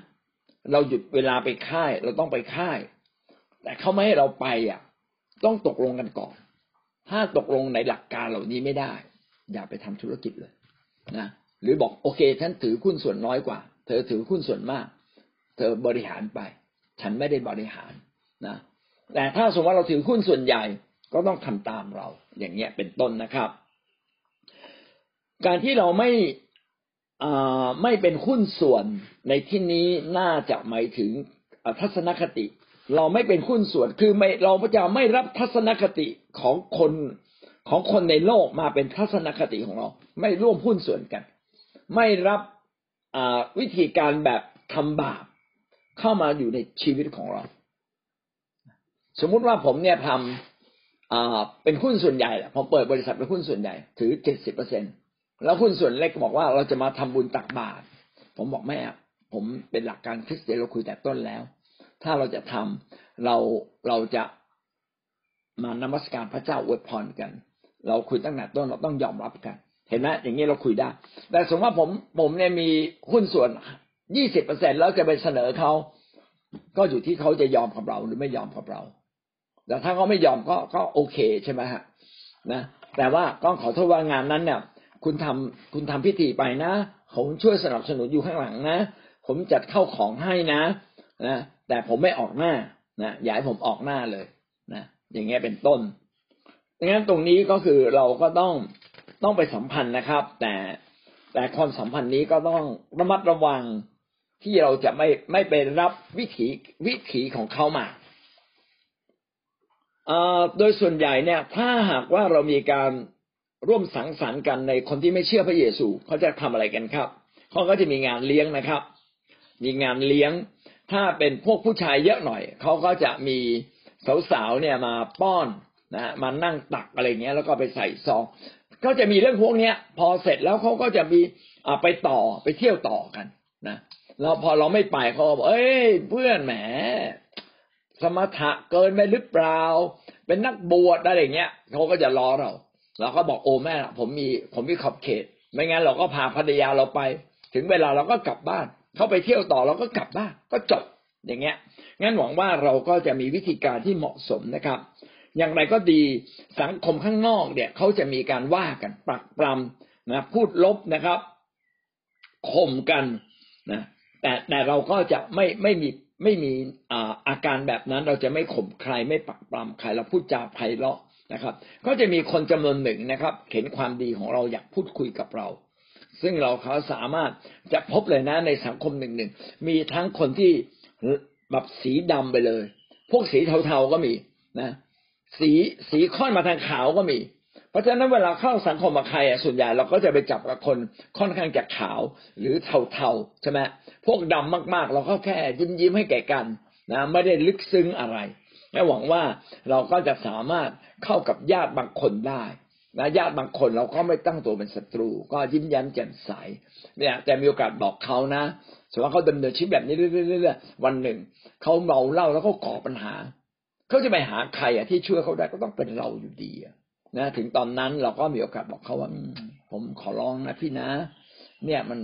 [SPEAKER 1] เราหยุดเวลาไปค่าย เราต้องไปค่าย แต่เขาไม่ให้เราไปอะ ต้องตกลงกันก่อน ถ้าตกลงในหลักการเหล่านี้ไม่ได้ อย่าไปทำธุรกิจเลยนะ หรือบอกโอเคฉันถือหุ้นส่วนน้อยกว่า เธอถือหุ้นส่วนมาก เธอบริหารไป ฉันไม่ได้บริหารนะแต่ถ้าสมมติว่าเราถือหุ้นส่วนใหญ่ก็ต้องทำตามเรา อย่างเงี้ยเป็นต้นนะครับ การที่เราไม่ไม่เป็นหุ้นส่วนในที่นี้น่าจะหมายถึงทัศนคติ เราไม่เป็นหุ้นส่วนคือไม่เราจะไม่รับทัศนคติของคนของคนในโลกมาเป็นทัศนคติของเรา ไม่ร่วมหุ้นส่วนกัน ไม่รับวิธีการแบบทำบาปเข้ามาอยู่ในชีวิตของเรา สมมุติว่าผมเนี่ยทำเป็นหุ้นส่วนใหญ่แหละผมเปิดบริษัทเป็นหุ้นส่วนใหญ่ ถือเจ็ดสิบเปอร์เซ็นแล้วหุ้นส่วนเล็กบอกว่าเราจะมาทำบุญตักบาตรผมบอกไม่ผมเป็นหลักการคริสเตียนเราคุยแต่ต้นแล้ว ถ้าเราจะทำเราเราจะมานมัสการพระเจ้าอวยพรกัน เราคุยตั้งแต่ต้นเราต้องยอมรับกัน ห็นไหมอย่างนี้เราคุยได้ แต่สมมติว่าผมผมเนี่ยมีหุ้นส่วนยี่สิบเปอร์เซ็นแล้วจะไปเสนอเขา ก็อยู่ที่เขาจะยอมกับเราหรือไม่ยอมกับเรา แต่ถ้าเขาไม่ยอมก็ก็โอเคใช่ไหมฮะนะ แต่ว่าก็ขอโทษว่างานนั้นเนี่ย คุณทำคุณทำพิธีไปนะ ผมช่วยสนับสนุนอยู่ข้างหลังนะ ผมจัดเข้าของให้นะนะแต่ผมไม่ออกหน้านะอย่าให้ผมออกหน้าเลยนะอย่างเงี้ยเป็นต้นดังนั้นตรงนี้ก็คือเราก็ต้อง ต้องไปสัมพันธ์นะครับ แต่แต่ความสัมพันธ์นี้ก็ต้องระมัดระวังที่เราจะไม่ไม่ไปรับวิถีวิถีของเขามาโดยส่วนใหญ่เนี่ย ถ้าหากว่าเรามีการร่วมสังสรรค์กันในคนที่ไม่เชื่อพระเยซูเขาจะทำอะไรกันครับเขาก็จะมีงานเลี้ยงนะครับ มีงานเลี้ยง ถ้าเป็นพวกผู้ชายเยอะหน่อยเขาก็จะมีสาวๆเนี่ยมาป้อนนะมานั่งตักอะไรเงี้ย แล้วก็ไปใส่ซอง ก็จะมีเรื่องพวกเนี้ย พอเสร็จแล้วเขาก็จะมีอ่าไปต่อไปเที่ยวต่อกันนะแล้วพอเราไม่ไปเขาบอกเอ้ย เพื่อนแหม สมถะเกินไปหรือเปล่า เป็นนักบวชอะไรเงี้ยเขาก็จะล้อเราเราก็บอกโอ้แม่ผมมีผมมีขอบเขต ไม่งั้นเราก็พาภรรยาเราไป ถึงเวลาเราก็กลับบ้านเขาไปเที่ยวต่อเราก็กลับบ้านก็จบอย่างเงี้ยงั้นหวังว่าเราก็จะมีวิธีการที่เหมาะสมนะครับ อย่างไรก็ดีสังคมข้างนอกเนี่ยเขาจะมีการว่ากันปรักปรำนะพูดลบนะครับข่มกันนะแต่แต่เราก็จะไม่ไม่มีไม่มีอาการแบบนั้นเราจะไม่ข่มใครไม่ปักปรำใครเราพูดจาไพเราะนะครับ ก็จะมีคนจำนวนหนึ่งนะครับ เห็นความดีของเราอยากพูดคุยกับเรา ซึ่งเราเขาสามารถจะพบเลยนะในสังคมหนึ่งหนึ่งมีทั้งคนที่แบบสีดำไปเลย พวกสีเทาๆก็มีนะ สีสีค่อนมาทางขาวก็มี เพราะฉะนั้นเวลาเข้าสังคมกับใครอะส่วนใหญ่เราก็จะไปจับกับคนค่อนข้างจะขาวหรือเทาๆใช่ไหมพวกดำมากๆ เราก็แค่ยิ้มยิ้มให้แก่กันนะไม่ได้ลึกซึ้งอะไรและหวังว่าเราก็จะสามารถเข้ากับญาติบางคนได้นะญาติบางคนเราก็ไม่ตั้งตัวเป็นศัตรู ก็ยิ้มแย้มแจ่มใสเนี่ยแต่มีโอกาสบอกเขานะสมมติว่าเขาดำเนินชีวิตแบบนี้เรื่อยๆวันหนึ่งเขาเมาเหล้าแล้วก็ก่อปัญหา เขาจะไปหาใครอะที่ช่วยเขาได้ก็ต้องเป็นเราอยู่ดีนะถึงตอนนั้นเราก็มีโอกาสบอกเขาว่าผมขอร้องนะพี่นะ เนี่ยมัน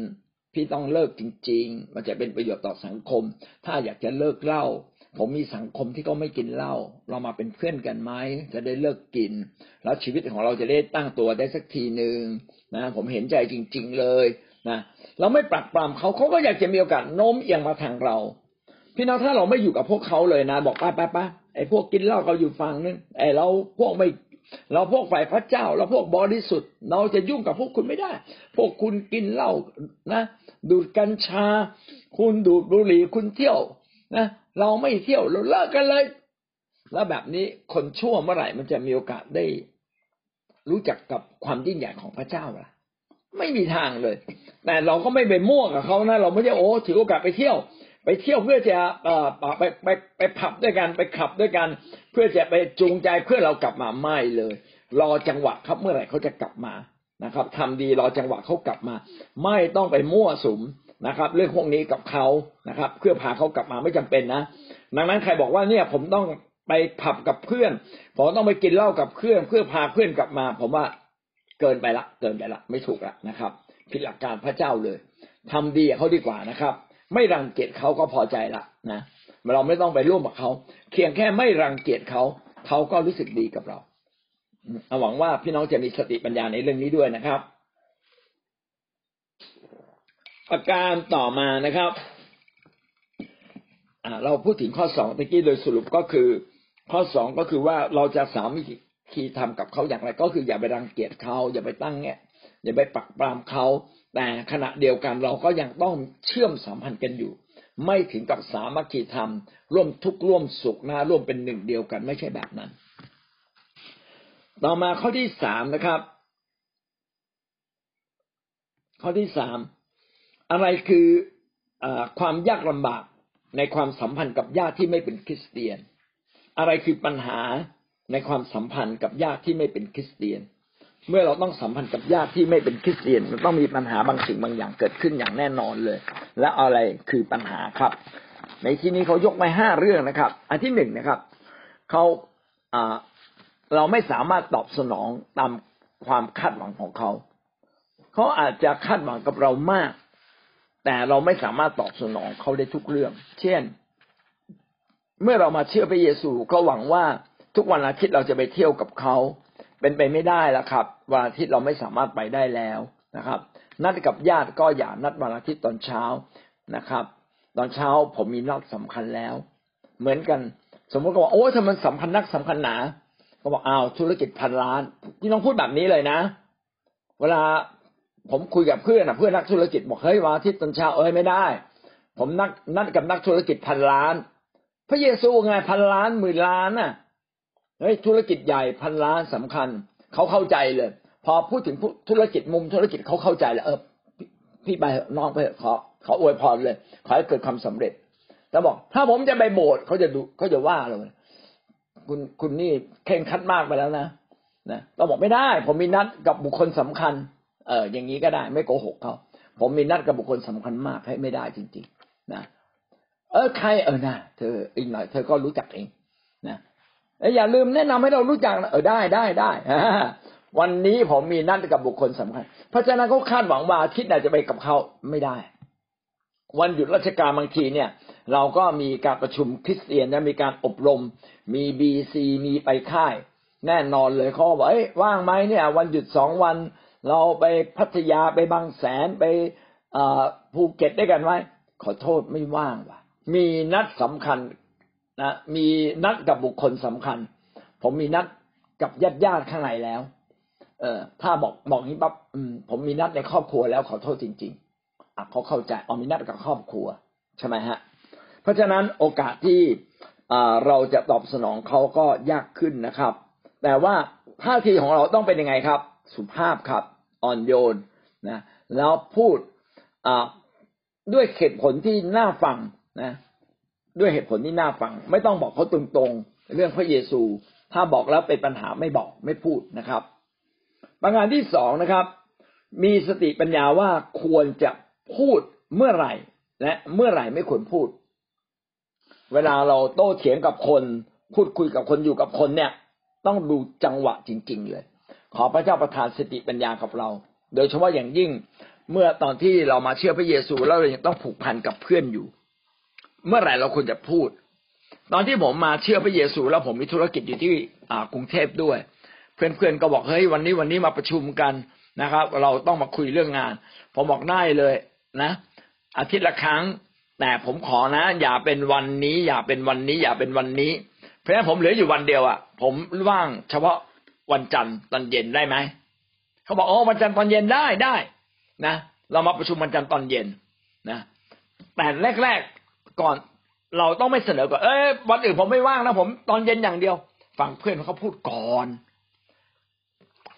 [SPEAKER 1] พี่ต้องเลิกจริง ๆ มันจะเป็นประโยชน์ต่อสังคม ถ้าอยากจะเลิกเหล้าผมมีสังคมที่เขาไม่กินเหล้าเรามาเป็นเพื่อนกันไหมจะได้เลิกกิน แล้วชีวิตของเราจะได้ตั้งตัวได้สักทีหนึ่งนะผมเห็นใจจริง ๆเลยนะเราไม่ปรักปรามเขาเขาก็อยากจะมีโอกาสโน้มเอียงมาทางเรา พี่น้องถ้าเราไม่อยู่กับพวกเขาเลยนะ บอกป้าป้าป้า อ้พวกกินเหล้าเขาอยู่ฝั่งนึงไอ้เราพวกไม่เราพวกฝ่ายพระเจ้า เราพวกบริสุทธิ์ เราจะยุ่งกับพวกคุณไม่ได้ พวกคุณกินเหล้านะ ดูดกัญชา คุณดูดบุหรี่คุณเที่ยวนะเราไม่เที่ยวเราเลิกกันเลย แล้วแบบนี้คนชั่วเมื่อไหร่มันจะมีโอกาสได้ รู้จักกับความยิ่งใหญ่ของพระเจ้าล่ะ ไม่มีทางเลย แต่เราก็ไม่ไปมั่วกับเขานะเราไม่ใช่โอ้ถือโอกาสไปเที่ยว เที่ยวเพื่อจะเอ่อไปไปไปผับด้วยกันไปขับด้วยกัน เพื่อจะไปจูงใจเพื่อเรากลับมาไม่เลย รอจังหวะครับเมื่อไหร่เขาจะกลับมานะครับทำดีรอจังหวะเขากลับมา ไม่ต้องไปมั่วสุมนะครับ เรื่องพวกนี้กับเขานะครับ เพื่อพาเขากลับมาไม่จำเป็นนะ ดังนั้นใครบอกว่าเนี่ยผมต้องไปผับกับเพื่อนผมต้องไปกินเหล้ากับเพื่อน เพื่อพาเพื่อนกลับมา ผมว่าเกินไปละ เกินไปละ ไม่ถูกละนะครับ ผิดหลักการพระเจ้าเลยทำดีเขาดีกว่านะครับ ไม่รังเกียจเขาก็พอใจละนะเราไม่ต้องไปร่วมกับเขาเพียงแค่ไม่รังเกียจเขาเขาก็รู้สึกดีกับเราหวังว่าพี่น้องจะมีสติปัญญาในเรื่องนี้ด้วยนะครับ ประการต่อมานะครับเราพูดถึงข้อสองตะกี้โดยสรุปก็คือ ข้อสองก็คือว่าเราจะสามีคีทำกับเขาอย่างไร ก็คืออย่าไปรังเกียจเขาอย่าไปตั้งแง่อย่าไปปักปรามเขา แต่ขณะเดียวกันเราก็ยังต้องเชื่อมสัมพันธ์กันอยู่ ไม่ถึงกับสามัคคีธรรม ร่วมทุกข์ร่วมสุขนะร่วมเป็นหนึ่งเดียวกันไม่ใช่แบบนั้น ต่อมาข้อที่สามนะครับ ข้อที่สามอะไรคืออความยากลำบากในความสัมพันธ์กับญาติที่ไม่เป็นคริสเตียน อะไรคือปัญหาในความสัมพันธ์กับญาติที่ไม่เป็นคริสเตียน เมื่อเราต้องสัมพันธ์กับญาติที่ไม่เป็นคริสเตียนมันต้องมีปัญหาบางสิ่งบางอย่างเกิดขึ้นอย่างแน่นอนเลย และอะไรคือปัญหาครับ ในที่นี้เขายกมาห้าเรื่องนะครับ อันที่หนึ่งนะครับเขาเราไม่สามารถตอบสนองตามความคาดหวังของเขาเขาอาจจะคาดหวังกับเรามาก แต่เราไม่สามารถตอบสนองเขาได้ทุกเรื่อง เช่น เมื่อเรามาเชื่อพระเยซูก็หวังว่าทุกวันอาทิตย์เราจะไปเที่ยวกับเขา เป็นไปไม่ได้แล้วครับวันอาทิตย์เราไม่สามารถไปได้แล้วนะครับ นัดกับญาติก็อย่านัดวันอาทิตย์ตอนเช้านะครับ ตอนเช้าผมมีนัดสำคัญแล้ว เหมือนกัน สมมติก็บอกโอ้ถ้ามันสำคัญนักสำคัญหนาก็บอกอ้าวธุรกิจพันล้านพี่น้องพูดแบบนี้เลยนะ เวลาผมคุยกับเพื่อนนะเพื่อนนักธุรกิจบอกเฮ้ยวันอาทิตย์ตอนเช้าเอ้ยไม่ได้ ผมนัดนัดกับนักธุรกิจพันล้าน พระเยซูไงพันล้านหมื่นล้านน่ะ เฮ้ยธุรกิจใหญ่พันล้านสำคัญเขาเข้าใจเลย พอพูดถึงธุรกิจมุมธุรกิจเขาเข้าใจแล้วเออพี่ไปน้องไปขอเขาอวยพรเลย ขอให้เกิดความสำเร็จ แล้วบอก ถ้าผมจะไปโบสถ์เขาจะดูเขาจะว่าเลย คุณคุณนี่เข่งคัดมากไปแล้วนะนะเราบอกไม่ได้ ผมมีนัดกับบุคคลสำคัญ เอออย่างนี้ก็ได้ไม่โกหกเขาผมมีนัดกับบุคคลสำคัญมากให้ไม่ได้จริง ๆ นะเออใครเออนะเธออีกหน่อยเธอก็รู้จักเองนะ อย่าลืมแนะนำให้เรารู้จักนะเออได้ได้ได้วันนี้ผมมีนัดกับบุคคลสำคัญ เพราะฉะนั้นเขาคาดหวังว่าอาทิตย์ไหนจะไปกับเขาไม่ได้ วันหยุดราชการบางทีเนี่ย เราก็มีการประชุมคริสเตียนนะมีการอบรม มีบีซีมีไปค่าย แน่นอนเลยเขาบอกเอ้ยว่างไหมเนี่ย วันหยุดสองวัน เราไปพัทยาไปบางแสนไปภูเก็ตได้กันไหมขอโทษไม่ว่างว่ะมีนัดสำคัญ นะมีนัดกับบุคคลสำคัญ ผมมีนัดกับญาติญาติข้างในแล้ว เออถ้าบอกบอกนี้ปั๊บผมมีนัดในครอบครัวแล้วขอโทษจริง ๆอะเขาเข้าใจออมีนัดกับครอบครัวใช่ไหมฮะ เพราะฉะนั้นโอกาสที่เราจะตอบสนองเขาก็ยากขึ้นนะครับ แต่ว่าท่าทีของเราต้องเป็นยังไงครับ สุภาพครับอ่อนโยนนะแล้วพูดด้วยเหตุผลที่น่าฟังนะ ด้วยเหตุผลที่น่าฟัง ไม่ต้องบอกเขาตรงๆ เรื่องพระเยซู ถ้าบอกแล้วเป็นปัญหาไม่บอกไม่พูดนะครับ ประการที่สองนะครับ มีสติปัญญาว่าควรจะพูดเมื่อไหร่ และเมื่อไหร่ไม่ควรพูด เวลาเราโต้เถียงกับคน พูดคุยกับคนอยู่กับคนเนี่ย ต้องดูจังหวะจริง ๆ เลย ขอพระเจ้าประทานสติปัญญากับเรา โดยเฉพาะอย่างยิ่งเมื่อตอนที่เรามาเชื่อพระเยซูแล้วเรายังต้องผูกพันกับเพื่อนอยู่ เมื่อไหร่เราควรจะพูด ตอนที่ผมมาเชื่อพระเยซูแล้วผมมีธุรกิจอยู่ที่กรุงเทพด้วย เพื่อนๆก็บอกเฮ้ยวันนี้วันนี้มาประชุมกันนะครับ เราต้องมาคุยเรื่องงาน ผมบอกได้เลยนะ อาทิตย์ละครั้ง แต่ผมขอนะ อย่าเป็นวันนี้ อย่าเป็นวันนี้ อย่าเป็นวันนี้ เพราะฉะนั้นผมเหลืออยู่วันเดียวอะ ผมว่างเฉพาะวันจันทร์ตอนเย็นได้ไหมเขาบอกโอ้วันจันทร์ตอนเย็นได้ได้นะเรามาประชุมวันจันทร์ตอนเย็นนะแต่แรกๆ ก่อนเราต้องไม่เสนอก่อนเอ้ยวันอื่นผมไม่ว่างนะผมตอนเย็นอย่างเดียว ฟังเพื่อนเขาพูดก่อน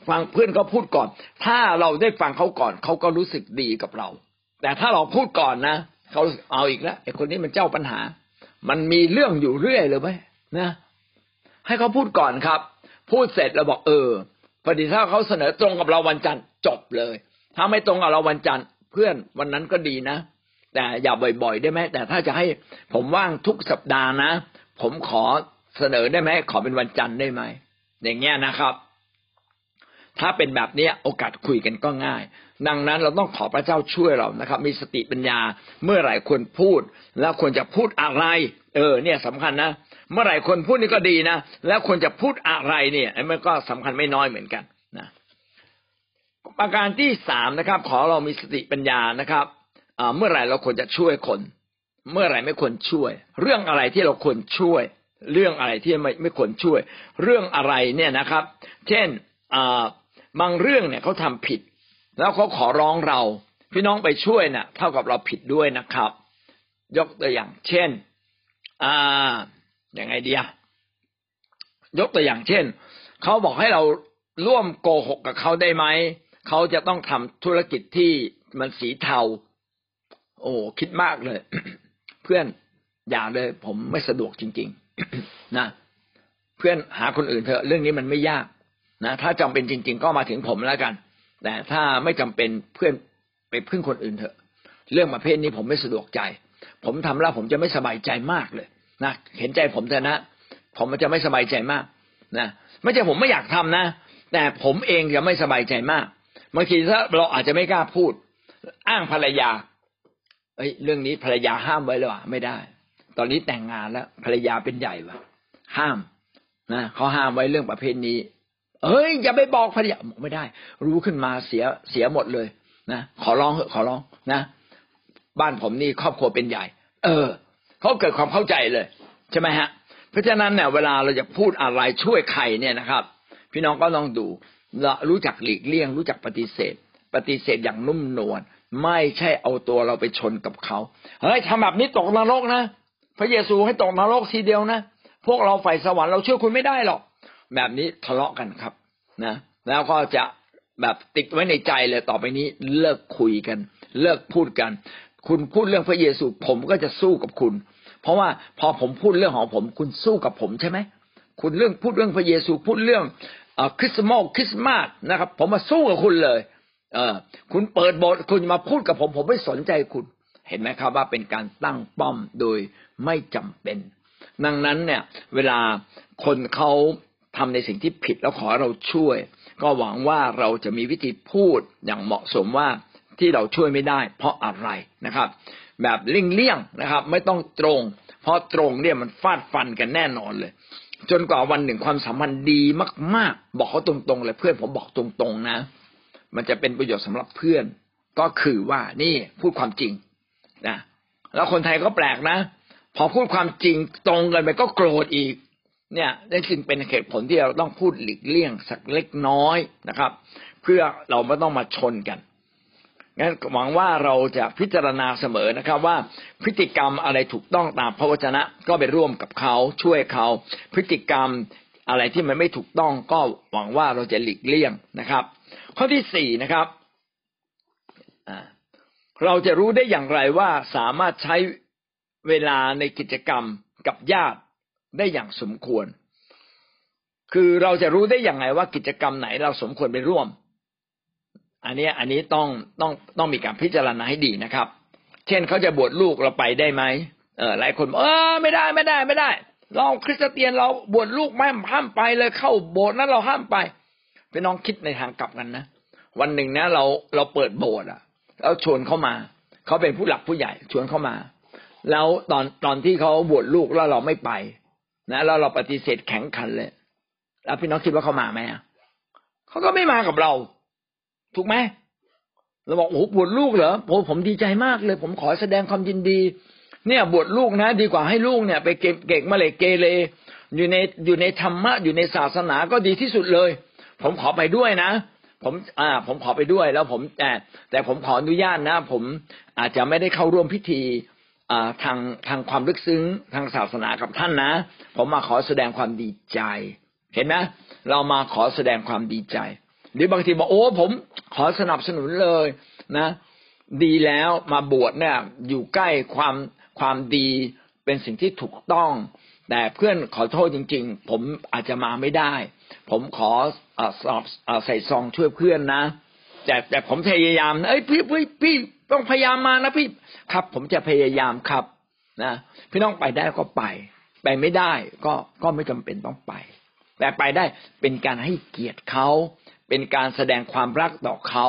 [SPEAKER 1] ฟังเพื่อนเขาพูดก่อน ถ้าเราได้ฟังเขาก่อนเขาก็รู้สึกดีกับเรา แต่ถ้าเราพูดก่อนนะเขาเอาอีกแล้วไอ้คนนี้มันเจ้าปัญหา มันมีเรื่องอยู่เรื่อยเลยไหมนะให้เขาพูดก่อนครับ พูดเสร็จเราบอกเออพอดีถ้าเขาเสนอตรงกับเราวันจันทร์จบเลย ถ้าไม่ตรงกับเราวันจันทร์เพื่อนวันนั้นก็ดีนะ แต่อย่าบ่อยๆ ได้ไหมแต่ถ้าจะให้ผมว่างทุกสัปดาห์นะ ผมขอเสนอได้ไหมขอเป็นวันจันทร์ได้ไหมอย่างเงี้ยนะครับ ถ้าเป็นแบบนี้โอกาสคุยกันก็ง่าย ดังนั้นเราต้องขอพระเจ้าช่วยเรานะครับ มีสติปัญญาเมื่อไหร่ควรพูด แล้วควรจะพูดอะไร เออ เนี่ยสำคัญนะเมื่อไหร่ควรพูดนี่ก็ดีนะแล้วควรจะพูดอะไรเนี่ยมันก็สำคัญไม่น้อยเหมือนกันนะประการที่สามนะครับ ขอเรามีสติปัญญานะครับ เมื่อไหร่เราควรจะช่วยคน เมื่อไหร่ไม่ควรช่วย เรื่องอะไรที่เราควรช่วย เรื่องอะไรที่ไม่ไม่ควรช่วย เรื่องอะไรเนี่ยนะครับ เช่นบางเรื่องเนี่ยเขาทำผิด แล้วเขาขอร้องเรา พี่น้องไปช่วยนะ่ะ เท่ากับเราผิดด้วยนะครับ ยกตัวอย่าง เช่น อ่าอย่างไงดีอะยกตัวอย่างเช่นเขาบอกให้เราร่วมโกหกกับเขาได้ไหมเขาจะต้องทำธุรกิจที่มันสีเทา โอ้คิดมากเลย เพื่อนอย่าเลย ผมไม่สะดวกจริง ๆ นะเพื่อนหาคนอื่นเถอะเรื่องนี้มันไม่ยากนะถ้าจำเป็นจริง ๆ ก็มาถึงผมแล้วกัน แต่ถ้าไม่จำเป็นเพื่อนไปพึ่งคนอื่นเถอะ เรื่องประเภทนี้ผมไม่สะดวกใจ ผมทำแล้วผมจะไม่สบายใจมากเลยนะเห็นใจผมเถอะนะผมจะไม่สบายใจมากนะไม่ใช่ผมไม่อยากทำนะ แต่ผมเองจะไม่สบายใจมากบางทีถ้าเราอาจจะไม่กล้าพูด อ้างภรรยา เอ้ยเรื่องนี้ภรรยาห้ามไว้หรือเปล่าไม่ได้ ตอนนี้แต่งงานแล้ว ภรรยาเป็นใหญ่วะห้ามนะเขาห้ามไว้เรื่องประเภทนี้ เอ้ย อย่าไปบอกภรรยาไม่ได้ รู้ขึ้นมาเสียเสียหมดเลยนะขอร้องเหอะขอร้องนะ บ้านผมนี่ครอบครัวเป็นใหญ่ เออเขาเกิดความเข้าใจเลย ใช่ไหมฮะ เพราะฉะนั้นเนี่ยเวลาเราจะพูดอะไรช่วยใครเนี่ยนะครับ พี่น้องก็ต้องดูรู้จักหลีกเลี่ยง รู้จักปฏิเสธ ปฏิเสธอย่างนุ่มนวล ไม่ใช่เอาตัวเราไปชนกับเขาเฮ้ยทำแบบนี้ตกนรกนะพระเยซูให้ตกนรกทีเดียวนะพวกเราฝ่ายสวรรค์เราเชื่อคุณไม่ได้หรอกแบบนี้ทะเลาะกันครับนะแล้วก็จะแบบติดไว้ในใจเลยต่อไปนี้เลิกคุยกัน เลิกพูดกัน คุณพูดเรื่องพระเยซู ผมก็จะสู้กับคุณ เพราะว่าพอผมพูดเรื่องของผม คุณสู้กับผมใช่ไหมคุณเรื่องพูดเรื่องพระเยซูพูดเรื่องคริสต์มาสคริสต์มาสนะครับ ผมมาสู้กับคุณเลย เออ คุณเปิดบทคุณมาพูดกับผม ผมไม่สนใจคุณ เห็นไหมครับว่าเป็นการตั้งป้อมโดยไม่จำเป็น ดังนั้นเนี่ย เวลาคนเขาทำในสิ่งที่ผิดแล้วขอเราช่วย ก็หวังว่าเราจะมีวิธีพูดอย่างเหมาะสมว่าที่เราช่วยไม่ได้ เพราะอะไรนะครับ แบบเลี่ยงๆนะครับ ไม่ต้องตรง เพราะตรงเนี่ยมันฟาดฟันกันแน่นอนเลย จนกว่าวันหนึ่งความสัมพันธ์ดีมาก ๆ บอกเขาตรงๆเลยเพื่อนผมบอกตรงๆนะ มันจะเป็นประโยชน์สำหรับเพื่อน ก็คือว่านี่พูดความจริงนะแล้วคนไทยก็แปลกนะ พอพูดความจริงตรงกันไปก็โกรธอีก เนี่ยได้จึงเป็นเหตุผลที่เราต้องพูดหลีกเลี่ยงสักเล็กน้อยนะครับ เพื่อเราไม่ต้องมาชนกันงั้นหวังว่าเราจะพิจารณาเสมอนะครับ ว่าพฤติกรรมอะไรถูกต้องตามพระวจนะก็ไปร่วมกับเขาช่วยเขาพฤติกรรมอะไรที่มันไม่ถูกต้องก็หวังว่าเราจะหลีกเลี่ยงนะครับ ข้อที่สี่นะครับเราจะรู้ได้อย่างไรว่าสามารถใช้เวลาในกิจกรรมกับญาติได้อย่างสมควร คือเราจะรู้ได้อย่างไรว่ากิจกรรมไหนเราสมควรไปร่วม อันนี้อันนี้ต้องต้องต้องมีการพิจารณาให้ดีนะครับ เช่นเขาจะบวชลูกเราไปได้ไหมเออหลายคนเออไม่ได้ไม่ได้ไม่ได้ เราคริสเตียนเราบวชลูกไม่ห้ามไปเลยเข้าโบสถ์นั้นเราห้ามไป ไปน้องคิดในทางกลับกันนะวันหนึ่งนะเราเราเปิดโบสถ์อะ แล้วชวนเข้ามาเขาเป็นผู้หลักผู้ใหญ่ชวนเข้ามา แล้วตอนตอนที่เขาบวชลูกแล้วเราไม่ไป นะแล้วเราปฏิเสธแข็งขันเลย แล้วพี่น้องคิดว่าเขามาไหมเขาก็ไม่มากับเรา ถูกไหมเราบอกโอ้โหบวชลูกเหรอโอ้ผมดีใจมากเลย ผมขอแสดงความยินดี เนี่ยบวชลูกนะ ดีกว่าให้ลูกเนี่ย ไปเก็บเก่งมาเลยเกเรอยู่ในอยู่ในธรรมะอยู่ในศาสนาก็ดีที่สุดเลย ผมขอไปด้วยนะ ผมอ่า ผมขอไปด้วยแล้วผมแต่แต่ผมขออนุญาตนะ ผมอาจจะไม่ได้เข้าร่วมพิธีอ่าทางทางความลึกซึ้งทางศาสนากับท่านนะ ผมมาขอแสดงความดีใจ เห็นไหมเรามาขอแสดงความดีใจ หรือบางทีบอกโอ้ผมขอสนับสนุนเลยนะ ดีแล้วมาบวชเนี่ย อยู่ใกล้ความความดีเป็นสิ่งที่ถูกต้อง แต่เพื่อนขอโทษจริง ๆ ผมอาจจะมาไม่ได้ ผมขอสอบใส่ซองช่วยเพื่อนนะ แต่แต่ผมพยายามเอ้ยพี่พี่พี่ต้องพยายามมานะพี่ครับ ผมจะพยายามครับนะพี่น้องไปได้ก็ไป ไปไม่ได้ก็ก็ไม่จำเป็นต้องไป แต่ไปได้เป็นการให้เกียรติเขาเป็นการแสดงความรักต่อเขา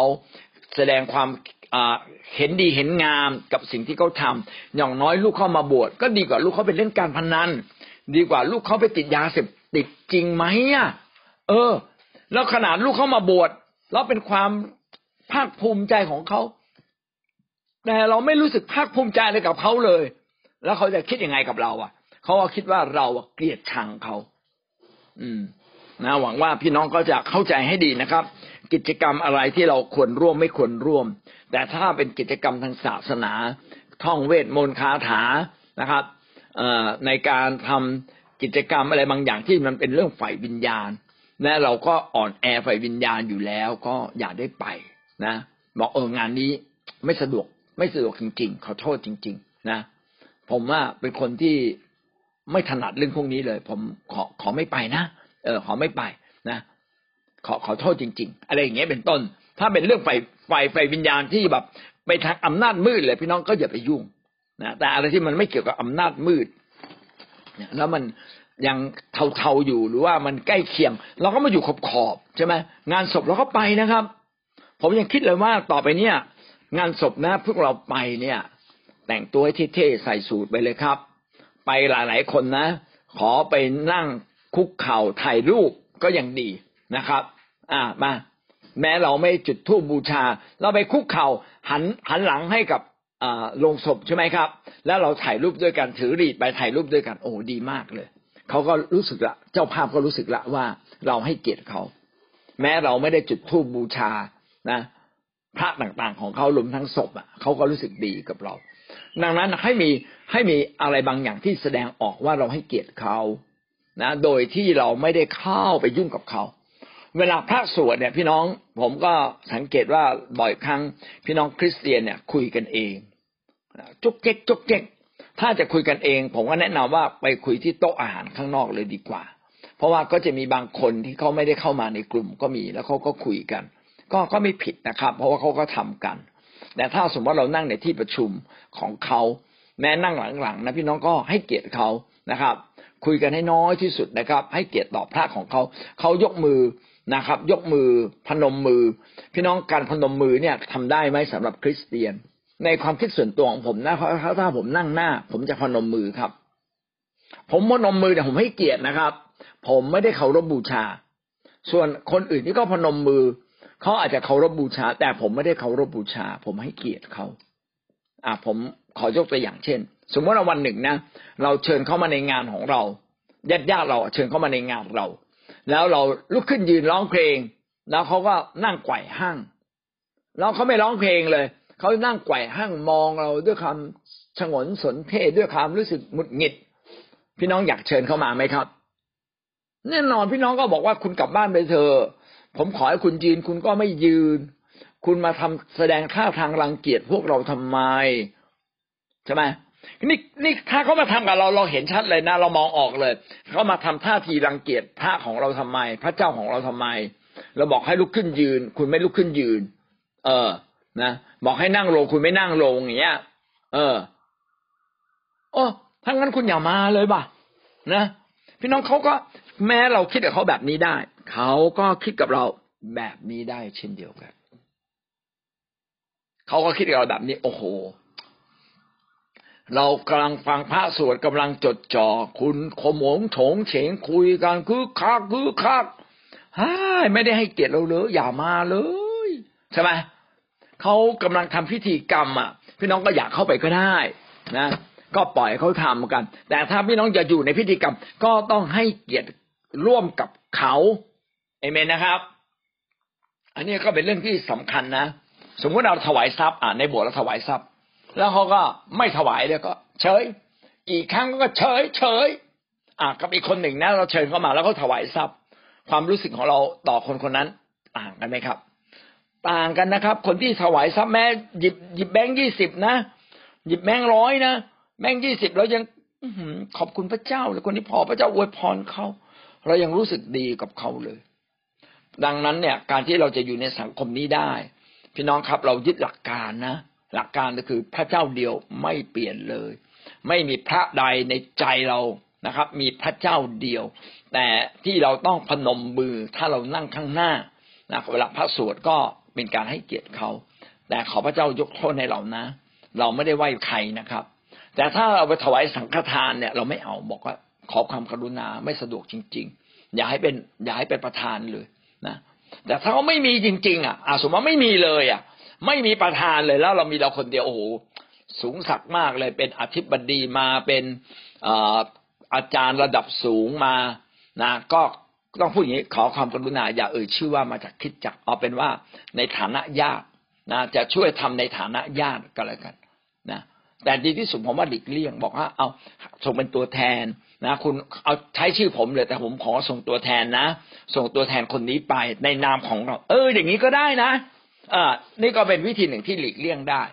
[SPEAKER 1] แสดงความเห็นดีเห็นงามกับสิ่งที่เขาทาอย่างน้อยลูกเข้ามาบวชก็ดีกว่าลูกเขาไปเล่นการพนัน ดีกว่าลูกเขาไปติดยาเสพติดจริงไหมอะ เออ แล้วขนาดลูกเขามาบวชแล้วเป็นความภาคภูมิใจของเขาแต่เราไม่รู้สึกภาคภูมิใจเลยกับเขาเลย แล้วเขาจะคิดยังไงกับเรา อะเขาคิดว่าเราเกลียดชังเขาอืม นะหวังว่าพี่น้องก็จะเข้าใจให้ดีนะครับ กิจกรรมอะไรที่เราควรร่วมไม่ควรร่วม แต่ถ้าเป็นกิจกรรมทางศาสนา ท่องเวทมนต์คาถานะครับในการทำกิจกรรมอะไรบางอย่างที่มันเป็นเรื่องฝ่ายวิญญาณ และเราก็อ่อนแอฝ่ายวิญญาณอยู่แล้ว ก็อย่าได้ไปนะบอกเอองานนี้ไม่สะดวกไม่สะดวกจริง ๆ ขอโทษจริง ๆ นะ ผมว่าเป็นคนที่ไม่ถนัดเรื่องพวกนี้เลย ผมขอขอไม่ไปนะเออ ขอไม่ไปนะขอขอโทษจริง ๆ อะไรอย่างเงี้ยเป็นต้น ถ้าเป็นเรื่องไฟไฟไฟวิญญาณที่แบบ ไปทางอำนาจมืดเลยพี่น้องก็อย่าไปยุ่งนะแต่อะไรที่มันไม่เกี่ยวกับอำนาจมืดแล้วมัน ยังเทาๆอยู่หรือว่ามันใกล้เคียง เราก็มาอยู่ขอบขอบใช่ไหมงานศพเราก็ไปนะครับ ผมยังคิดเลยว่าต่อไปเนี่ย งานศพนะพวกเราไปเนี่ย แต่งตัวให้เท่ๆใส่สูทไปเลยครับ ไปหลายๆคนนะ ขอไปนั่งคุกเข่าถ่ายรูปก็ยังดีนะครับ อ่ามาแม้เราไม่จุดธูปบูชา เราไปคุกเข่าหันหันหลังให้กับลงศพใช่ไหมครับ แล้วเราถ่ายรูปด้วยกันถือรีดไปถ่ายรูปด้วยกันโอ้ดีมากเลย เขาก็รู้สึกละเจ้าภาพก็รู้สึกละว่าเราให้เกียรติเขา แม้เราไม่ได้จุดธูปบูชานะ พระต่างๆของเขารวมทั้งศพอะเขาก็รู้สึกดีกับเรา ดังนั้นให้มีให้มีอะไรบางอย่างที่แสดงออกว่าเราให้เกียรติเขานะ โดยที่เราไม่ได้เข้าไปยุ่งกับเขาเวลาพระสวดเนี่ย พี่น้องผมก็สังเกตว่าบ่อยครั้ง พี่น้องคริสเตียนเนี่ย คุยกันเองจุกเจ๊กจุกเจ๊ก ถ้าจะคุยกันเอง ผมก็แนะนำว่าไปคุยที่โต๊ะอาหารข้างนอกเลยดีกว่า เพราะว่าก็จะมีบางคนที่เขาไม่ได้เข้ามาในกลุ่มก็มีแล้วเขาก็คุยกัน ก็ก็ไม่ผิดนะครับ เพราะว่าเขาก็ทำกัน แต่ถ้าสมมติว่าเรานั่งในที่ประชุมของเขาแม้นั่งหลังๆนะพี่น้องก็ให้เกียรติเขานะครับ คุยกันให้น้อยที่สุดนะครับ ให้เกียรติต่อพระของเขาเขายกมือนะครับ ยกมือพนมมือ พี่น้องการพนมมือเนี่ยทำได้ไหมสำหรับคริสเตียน ในความคิดส่วนตัวของผมนะถ้าถ้าผมนั่งหน้า ผมจะพนมมือครับ ผมพนมมือเนี่ยผมให้เกียรตินะครับ ผมไม่ได้เคารพบูชา ส่วนคนอื่นที่ก็พนมมือเขาอาจจะเคารพบูชา แต่ผมไม่ได้เคารพบูชา ผมให้เกียรติเขาอ่าผมขอยกตัวอย่างเช่น สมมติว่าวันหนึ่งนะ เราเชิญเข้ามาในงานของเราญาติญาติเราเชิญเข้ามาในงานเรา แล้วเราลุกขึ้นยืนร้องเพลง แล้วเขาก็นั่งไกว่ห้างแล้วเขาไม่ร้องเพลงเลย เขานั่งไกว่ห้างมองเราด้วยความฉงนสนเทด้วยความรู้สึกหมุดหงิด พี่น้องอยากเชิญเข้ามาไหมครับ แน่นอนพี่น้องก็บอกว่าคุณกลับบ้านไปเถอะผมขอให้คุณยืนคุณก็ไม่ยืน คุณมาทำแสดงท่าทางรังเกียจพวกเราทำไมใช่ไหมนี่นี่ถ้าเขามาทำกับเราเราเห็นชัดเลยนะ เรามองออกเลยเขามาทำท่าทีรังเกียจพระของเราทำไม พระเจ้าของเราทำไม เราบอกให้ลุกขึ้นยืน คุณไม่ลุกขึ้นยืน เออ นะ บอกให้นั่งลงคุณไม่นั่งลงอย่างเงี้ย เออโอ้ถ้างั้นคุณอย่ามาเลยบ่ะนะพี่น้องเขาก็แม้เราคิดกับเขาแบบนี้ได้ เขาก็คิดกับเราแบบนี้ได้เช่นเดียวกัน เขาก็คิดกับเราแบบนี้ โอ้โห เรากำลังฟังพระสวดกำลังจดจ่อคุณขโมงโฉงเฉงคุยกันคือคักคือคักฮ่าไม่ได้ให้เกียรติเราเลยอย่ามาเลย ใช่ไหม เขากำลังทำพิธีกรรมอะ พี่น้องก็อยากเข้าไปก็ได้นะ ก็ปล่อยเขาทำกัน แต่ถ้าพี่น้องจะอยู่ในพิธีกรรม ก็ต้องให้เกียรติร่วมกับเขาเอเมนนะครับ อันนี้ก็เป็นเรื่องที่สำคัญนะสมมติเราถวายทรัพย์อ่าในโบสถ์เราถวายทรัพย์ แล้วเขาก็ไม่ถวายเลยก็ เฉย กี่ครั้งก็เฉยเฉยอ่ากับอีกคนหนึ่งนะเราเชิญเข้ามาแล้วก็ถวายทรัพย์ ความรู้สึกของเราต่อคนคนนั้นต่างกันไหมครับ ต่างกันนะครับ คนที่ถวายทรัพย์แม้หยิบหยิบแบงค์ยี่สิบนะหยิบแบงค์ร้อยนะแบงค์ยี่สิบเรายังขอบคุณพระเจ้าเลยคนที่พอพระเจ้าอวยพรเขาเรายังรู้สึกดีกับเขาเลย ดังนั้นเนี่ยการที่เราจะอยู่ในสังคมนี้ได้ พี่น้องครับเรายึดหลักการนะหลักการก็คือพระเจ้าเดียวไม่เปลี่ยนเลย ไม่มีพระใดในใจเรานะครับ มีพระเจ้าเดียว แต่ที่เราต้องพนมมือถ้าเรานั่งข้างหน้านะเวลาพระสวดก็ เป็นการให้เกียรติเขา แต่ขอพระเจ้ายกโทษให้เรานะ เราไม่ได้ไหว้ใครนะครับ แต่ถ้าเราไปถวายสังฆทานเนี่ย เราไม่เอาบอกว่าขอความกรุณาไม่สะดวกจริง ๆ อย่าให้เป็นอย่าให้เป็นประธานเลยนะแต่ถ้าเขาไม่มีจริง ๆ อะอาสมมติไม่มีเลยอะ ไม่มีประธานเลยแล้วเรามีเราคนเดียวโอ้โหสูงสักมากเลยเป็นอธิบดีมาเป็นอาจารย์ระดับสูงมานะก็ ต้องพูดอย่างนี้ขอความกรุณาอย่าเอ่ยชื่อว่ามาจากคิดจักเอาเป็นว่าในฐานะญาตินะจะช่วยทำในฐานะญาติก็แล้วกันนะแต่ดีที่สุดผมว่าหลีกเลี่ยง บอกว่าเอาส่งเป็นตัวแทนนะคุณเอาใช้ชื่อผมเลยแต่ผมขอส่งตัวแทนนะ ส่งตัวแทนคนนี้ไปในนามของเรา เออ อย่างนี้ก็ได้นะอ่านี่ก็เป็นวิธีหนึ่งที่หลีกเลี่ยงได้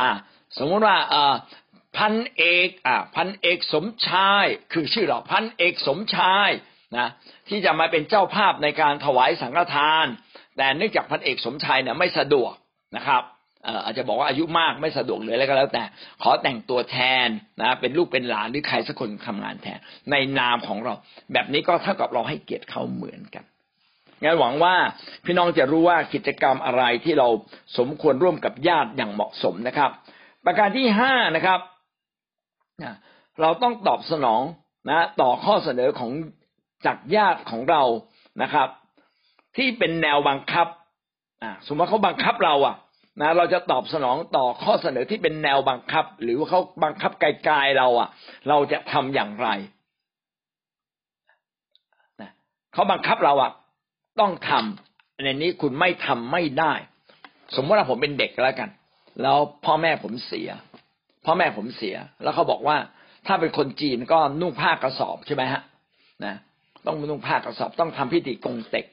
[SPEAKER 1] อ่า สมมติว่าอ่าพันเอก อ่า พันเอกสมชาย คือชื่อเราพันเอกสมชาย นะที่จะมาเป็นเจ้าภาพในการถวายสังฆทาน แต่เนื่องจากพันเอกสมชายเนี่ยไม่สะดวกนะครับอาจจะบอกว่าอายุมากไม่สะดวกเลยแล้วก็แล้วแต่ ขอแต่งตัวแทนนะเป็นลูกเป็นหลานหรือใครสักคนทำงานแทน ในนามของเรา แบบนี้ก็เท่ากับเราให้เกียรติเขาเหมือนกันงั้นหวังว่าพี่น้องจะรู้ว่ากิจกรรมอะไรที่เราสมควรร่วมกับญาติอย่างเหมาะสมนะครับ ประการที่ห้านะครับเราต้องตอบสนองนะต่อข้อเสนอของ จากญาติของเรานะครับ ที่เป็นแนวบังคับอ่าสมมติเขาบังคับเราอะนะเราจะตอบสนองต่อข้อเสนอที่เป็นแนวบังคับ หรือว่าเขาบังคับไกลๆเราอะ เราจะทำอย่างไรนะเขาบังคับเราอะต้องทำในนี้คุณไม่ทำไม่ได้ สมมติว่าผมเป็นเด็กแล้วกัน แล้วพ่อแม่ผมเสีย พ่อแม่ผมเสีย แล้วเขาบอกว่า ถ้าเป็นคนจีนก็นุ่งผ้ากระสอบใช่ไหมฮะนะ ต้องนุ่งผ้ากระสอบต้องทำพิธีกงเต็ก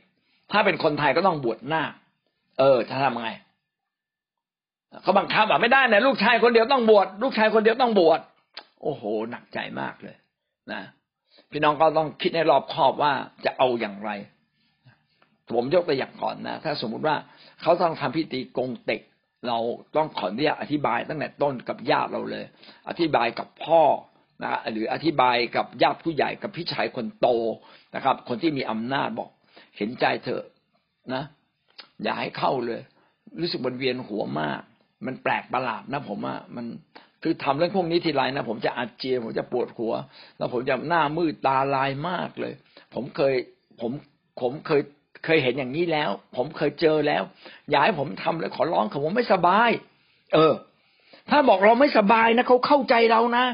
[SPEAKER 1] ถ้าเป็นคนไทยก็ต้องบวชหน้า เออ จะทำไงเขาบังคับอะไม่ได้นะลูกชายคนเดียวต้องบวชลูกชายคนเดียวต้องบวชโอ้โห หนักใจมากเลย นะพี่น้องก็ต้องคิดให้รอบคอบว่าจะเอาอย่างไร ผมยกตัวอย่างก่อนนะ ถ้าสมมุติว่าเขาต้องทำพิธีกงเต็ก เราต้องขออนุญาตอธิบายตั้งแต่ต้นกับญาติเราเลย อธิบายกับพ่อ นะหรืออธิบายกับญาติผู้ใหญ่กับพี่ชายคนโตนะครับ คนที่มีอำนาจบอก เห็นใจเถอะนะ อย่าให้เข้าเลย รู้สึกบนเวียนหัวมาก มันแปลกประหลาดนะผมว่ามันคือทำเรื่องพวกนี้ทีไรนะผมจะอาเจียนผมจะปวดหัว แล้วผมจะหน้ามืดตาลายมากเลย ผมเคยผมผมเคยเคยเห็นอย่างนี้แล้ว ผมเคยเจอแล้ว อย่าให้ผมทำเลยขอร้องเขาผมไม่สบาย เออ ถ้าบอกเราไม่สบายนะเขาเข้าใจเรานะ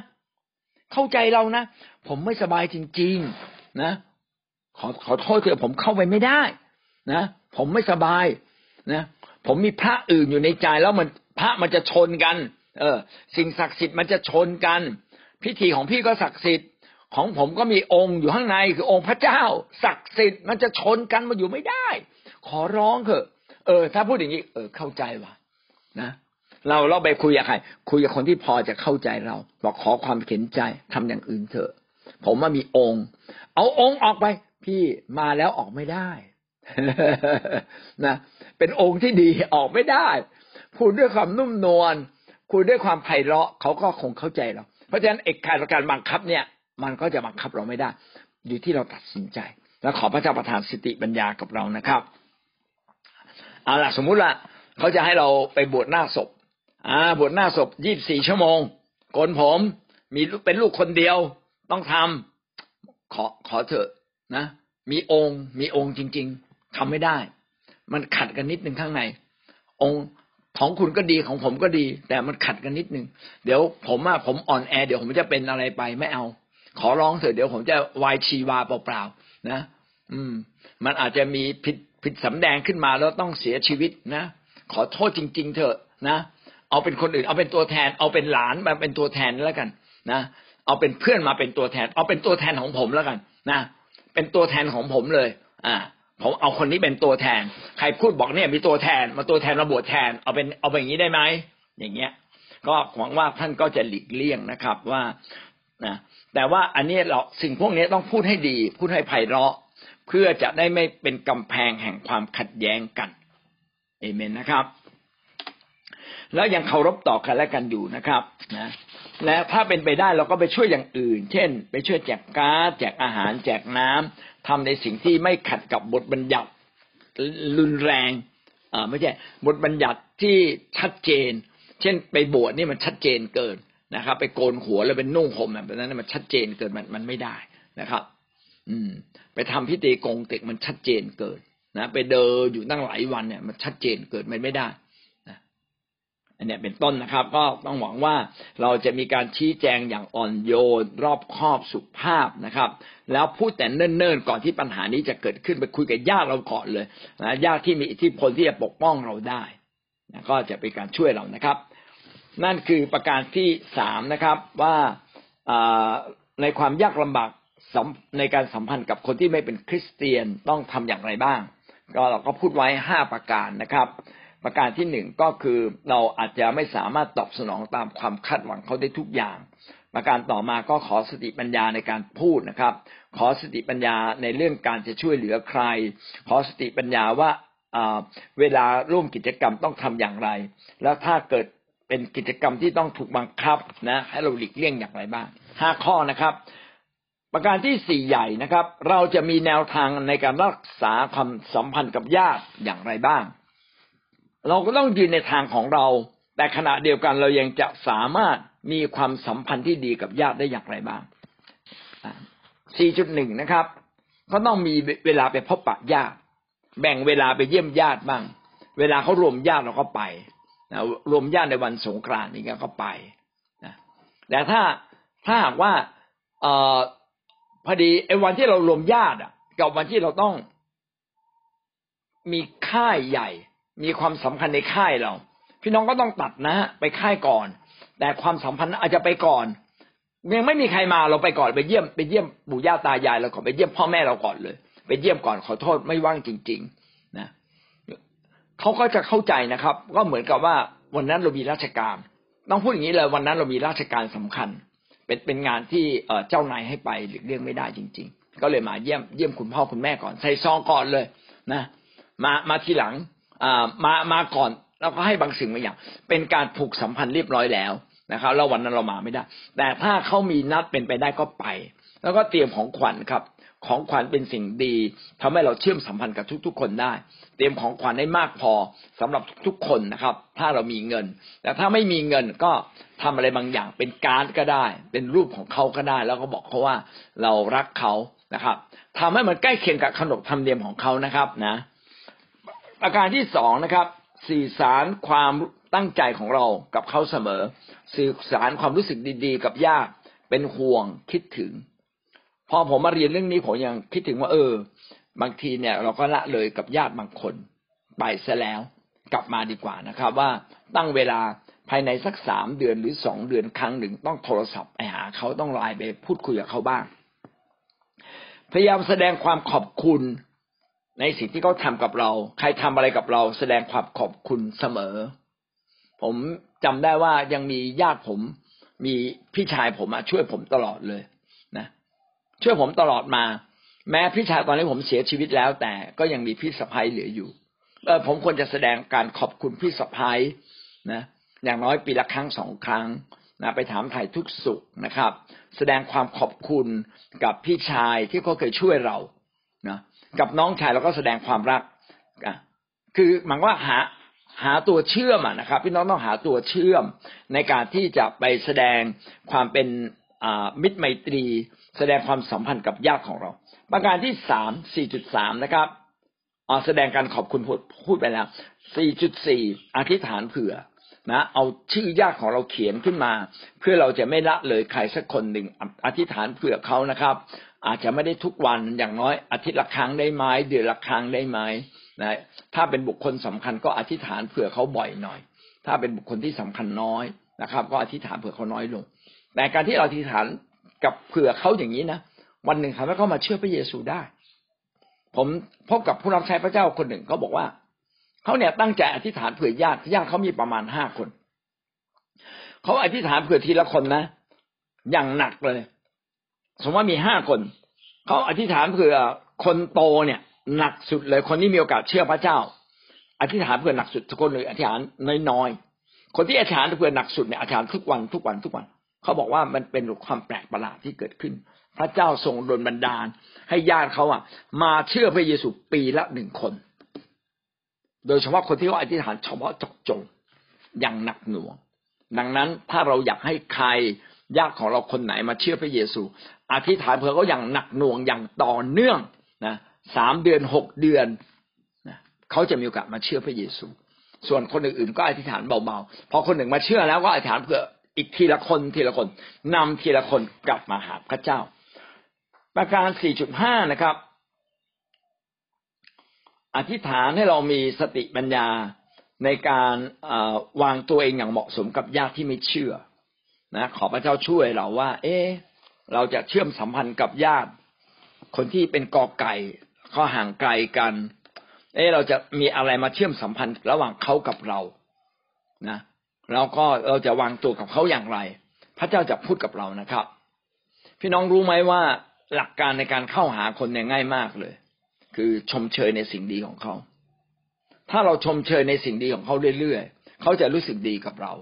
[SPEAKER 1] เข้าใจเรานะผมไม่สบายจริง ๆนะ ขอขอโทษเถอะผมเข้าไปไม่ได้ นะผมไม่สบายนะผมมีพระอื่นอยู่ในใจแล้วมันพระมันจะชนกัน เออ สิ่งศักดิ์สิทธิ์มันจะชนกัน พิธีของพี่ก็ศักดิ์สิทธิ์ ของผมก็มีองค์อยู่ข้างในคือองค์พระเจ้า ศักดิ์สิทธิ์มันจะชนกันมาอยู่ไม่ได้ ขอร้องเถอะ เออ ถ้าพูดอย่างนี้ เออเข้าใจว่ะนะ เราเราไปคุยกับใครคุยกับคนที่พอจะเข้าใจเรา บอกขอความเข็นใจทำอย่างอื่นเถอะ ผมว่ามีองค์ เอาองค์ออกไป พี่มาแล้วออกไม่ได้นะเป็นองค์ที่ดีออกไม่ได้พูดด้วยความนุ่มนวลคุยด้วยความไพเราะเขาก็คงเข้าใจเรา เพราะฉะนั้นเอกการการบังคับเนี่ย มันก็จะบังคับเราไม่ได้ อยู่ที่เราตัดสินใจ แล้วขอพระเจ้าประทานสติปัญญากับเรานะครับเอาล่ะสมมุติว่าเขาจะให้เราไปบวชหน้าศพ อ่าบวชหน้าศพยี่บสี่ชั่วโมงโกนผมมีเป็นลูกคนเดียวต้องทำขอขอเถอะนะ มีองค์ มีองค์จริง ๆทำไม่ได้ มันขัดกันนิดหนึ่งข้างใน องค์ของคุณก็ดีของผมก็ดี แต่มันขัดกันนิดหนึ่งเดี๋ยวผมอะผมอ่อนแอ เดี๋ยวผมจะเป็นอะไรไปไม่เอา ขอร้องเถอะเดี๋ยวผมจะวายชีวาเปล่าๆนะอืม มันอาจจะมีผิดผิดสำแดงขึ้นมาแล้วต้องเสียชีวิตนะขอโทษจริง ๆ เถอะนะ เอาเป็นคนอื่น เอาเป็นตัวแทน เอาเป็นหลานมาเป็นตัวแทนแล้วกันนะเอาเป็นเพื่อนมาเป็นตัวแทน เอาเป็นตัวแทนของผมแล้วกันนะเป็นตัวแทนของผมเลย อ่า ผมเอาคนนี้เป็นตัวแทน ใครพูดบอกเนี่ยมีตัวแทนมาตัวแทนมาบวชแทน เอาเป็นเอาไปอย่างนี้ได้ไหมอย่างเงี้ย ก็หวังว่าท่านก็จะหลีกเลี่ยงนะครับว่านะแต่ว่าอันนี้เราสิ่งพวกนี้ต้องพูดให้ดี พูดให้ไพเราะ เพื่อจะได้ไม่เป็นกำแพงแห่งความขัดแย้งกันเอเมนนะครับ แล้วยังเคารพต่อกันและกันอยู่นะครับนะและถ้าเป็นไปได้เราก็ไปช่วยอย่างอื่น เช่น ไปช่วยแจกการ์ดแจกอาหาร แจกน้ำทำในสิ่งที่ไม่ขัดกับบทบัญญัติรุนแรงอ่าไม่ใช่บทบัญญัติที่ชัดเจน เช่น ไปบวชนี่มันชัดเจนเกินนะครับ ไปโกนหัวแล้วเป็นนุ่งห่มแบบนั้นมันชัดเจนเกินมันมันไม่ได้นะครับ อืม ไปทำพิธีกงเต็กมันชัดเจนเกินนะไปเดินอยู่ตั้งหลายวันเนี่ย มันชัดเจนเกิดมันไม่ได้ อันนี้เป็นต้นนะครับ ก็ต้องหวังว่าเราจะมีการชี้แจงอย่างอ่อนโยน รอบคอบสุภาพนะครับ แล้วพูดแต่เนิ่นๆก่อนที่ปัญหานี้จะเกิดขึ้นไปคุยกับญาติเราก่อนเลยนะญาติที่มีอิทธิพลที่จะปกป้องเราได้นะก็จะเป็นการช่วยเรานะครับ นั่นคือประการที่สามนะครับว่าในความยากลำบากในการสัมพันธ์กับคนที่ไม่เป็นคริสเตียนต้องทำอย่างไรบ้าง ก็เราก็พูดไว้ห้าประการนะครับ ประการที่หนึ่งก็คือเราอาจจะไม่สามารถตอบสนองตามความคาดหวังเขาได้ทุกอย่าง ประการต่อมาก็ขอสติปัญญาในการพูดนะครับ ขอสติปัญญาในเรื่องการจะช่วยเหลือใคร ขอสติปัญญาว่าเวลาร่วมกิจกรรมต้องทำอย่างไร แล้วถ้าเกิดเป็นกิจกรรมที่ต้องถูกบังคับนะให้เราหลีกเลี่ยงอย่างไรบ้างห้าข้อนะครับ ประการที่สี่ใหญ่นะครับ เราจะมีแนวทางในการรักษาความสัมพันธ์กับญาติอย่างไรบ้าง เราก็ต้องยืนในทางของเรา แต่ขณะเดียวกันเรายังจะสามารถมีความสัมพันธ์ที่ดีกับญาติได้อย่างไรบ้าง 4.1 นะครับ ก็ต้องมีเวลาไปพบปะญาติ แบ่งเวลาไปเยี่ยมญาติบ้าง เวลาเขารวมญาติเราก็ไปรวมญาติในวันสงกรานต์นี่ก็ไปแต่ถ้าถ้าหากว่าเออพอดีไอ้วันที่เรารวมญาติกับวันที่เราต้องมีค่ายใหญ่ มีความสำคัญในค่ายเรา พี่น้องก็ต้องตัดนะไปค่ายก่อน แต่ความสัมพันธ์อาจจะไปก่อนยังไม่มีใครมาเราไปก่อนไปเยี่ยมไปเยี่ยมปู่ย่าตายายเราก่อนไปเยี่ยมพ่อแม่เราก่อนเลย ไปเยี่ยมก่อนขอโทษไม่ว่างจริง ๆ นะเขาก็จะเข้าใจนะครับ ก็เหมือนกับว่าวันนั้นเรามีราชการต้องพูดอย่างนี้เลยวันนั้นเรามีราชการสำคัญ เป็นเป็นงานที่เจ้านายให้ไปหลีกเลี่ยงไม่ได้จริง ๆ ก็เลยมาเยี่ยมเยี่ยมคุณพ่อคุณแม่ก่อนใส่ซองก่อนเลยนะ มามาทีหลัง มามาก่อนแล้วก็ให้บางสิ่งบางอย่าง เป็นการผูกสัมพันธ์เรียบร้อยแล้วนะครับแล้ววันนั้นเรามาไม่ได้ แต่ถ้าเขามีนัดเป็นไปได้ก็ไป แล้วก็เตรียมของขวัญครับ ของขวัญเป็นสิ่งดีทำให้เราเชื่อมสัมพันธ์กับทุก ๆ คนได้ เตรียมของขวัญให้มากพอสำหรับทุกๆคนนะครับ ถ้าเรามีเงิน แต่ถ้าไม่มีเงินก็ทำอะไรบางอย่าง เป็นการ์ดก็ได้ เป็นรูปของเขาก็ได้ แล้วก็บอกเขาว่าเรารักเขานะครับทำให้มันใกล้เคียงกับขนบธรรมเนียมของเขานะครับนะ ประการที่สองนะครับ สื่อสารความตั้งใจของเรากับเขาเสมอ สื่อสารความรู้สึกดีๆ กับญาติเป็นห่วงคิดถึง พอผมมาเรียนเรื่องนี้ผมยังคิดถึงว่า เออ บางทีเนี่ย เราก็ละเลยกับญาติบางคนไปซะแล้ว กลับมาดีกว่านะครับ ว่าตั้งเวลาภายในสักสามเดือนหรือสองเดือนครั้งหนึ่งต้องโทรศัพท์ไปหาเขาต้องไลน์ไปพูดคุยกับเขาบ้าง พยายามแสดงความขอบคุณ ในสิ่งที่เขาทากับเรา ใครทำอะไรกับเราแสดงความขอบคุณเสมอ ผมจำได้ว่ายังมีญาติผม มีพี่ชายผมช่วยผมตลอดเลยนะ ช่วยผมตลอดมา แม้พี่ชายตอนนี้ผมเสียชีวิตแล้ว แต่ก็ยังมีพี่สะพ้ายเหลืออยู่เออผมควรจะแสดงการขอบคุณพี่สะพ้ายนะ อย่างน้อยปีละครั้งสองครั้งนะไปถามถ่ายทุกสุขนะครับ แสดงความขอบคุณกับพี่ชายที่เขาเคยช่วยเรา กับน้องชายเราก็แสดงความรักคือหมายว่าหาหาตัวเชื่อมนะครับ พี่น้องต้องหาตัวเชื่อมในการที่จะไปแสดงความเป็นมิตรไมตรี แสดงความสัมพันธ์กับญาติของเรา ประการที่สามสี่จุดสามนะครับแสดงการขอบคุณพูดพูดไปแล้วสี่จุดสี่อธิษฐานเผื่อนะเอาชื่อญาติของเราเขียนขึ้นมา เพื่อเราจะไม่ละเลยใครสักคนหนึ่งอธิษฐานเผื่อเขานะครับ อาจจะไม่ได้ทุกวันอย่างน้อยอาทิตย์ละครั้งได้ไหมเดือนละครั้งได้ไหมนะถ้าเป็นบุคคลสำคัญก็อธิษฐานเผื่อเขาบ่อยหน่อย ถ้าเป็นบุคคลที่สำคัญน้อยนะครับ ก็อธิษฐานเผื่อเขาน้อยลง แต่การที่เราอธิษฐานกับเผื่อเขาอย่างนี้นะวันหนึ่งทำให้เขามาเชื่อพระเยซูได้ ผมพบกับผู้รับใช้พระเจ้าคนหนึ่งเขาบอกว่าเขาเนี่ยตั้งใจอธิษฐานเผื่อญาติญาติเขามีประมาณห้าคนเขาอธิษฐานเผื่อทีละคนนะ อย่างหนักเลย สมมติว่ามีห้าคนเขาอธิษฐานเผื่อคนโตเนี่ย หนักสุดเลยคนที่มีโอกาสเชื่อพระเจ้า อธิษฐานเผื่อหนักสุดทุกคนเลยอธิษฐานน้อยๆคนที่อธิษฐานเผื่อหนักสุดเนี่ยอธิษฐานทุกวันทุกวันทุกวันเขาบอกว่ามันเป็นความแปลกประหลาดที่เกิดขึ้น พระเจ้าทรงดลบันดาล ให้ญาติเขาอะ มาเชื่อพระเยซูปีละหนึ่งคน โดยเฉพาะคนที่เขาอธิษฐานเฉพาะจกจงอย่างหนักหน่วง ดังนั้นถ้าเราอยากให้ใคร ญาติของเราคนไหนมาเชื่อพระเยซู อธิษฐานเพื่อเขาอย่างหนักหน่วงอย่างต่อเนื่องนะสามเดือนหกเดือนนะเขาจะมีโอกาสมาเชื่อพระเยซู ส่วนคนอื่นๆก็อธิษฐานเบาๆพอคนหนึ่งมาเชื่อแล้วก็อธิษฐานเพื่ออีกทีละคนทีละคนนำทีละคนกลับมาหาพระเจ้า ประการ 4.5 นะครับ อธิษฐานให้เรามีสติปัญญาในการวางตัวเองอย่างเหมาะสมกับญาติที่ไม่เชื่อ นะขอพระเจ้าช่วยเราว่า เอ๊เราจะเชื่อมสัมพันธ์กับญาติ คนที่เป็นกอไก่เขาห่างไกลกัน เอ๊เราจะมีอะไรมาเชื่อมสัมพันธ์ระหว่างเขากับเรานะแล้วก็เราจะวางตัวกับเขาอย่างไร พระเจ้าจะพูดกับเรานะครับ พี่น้องรู้ไหมว่าหลักการในการเข้าหาคนเนี่ยง่ายมากเลย คือชมเชยในสิ่งดีของเขา ถ้าเราชมเชยในสิ่งดีของเขาเรื่อยๆเขาจะรู้สึกดีกับเรา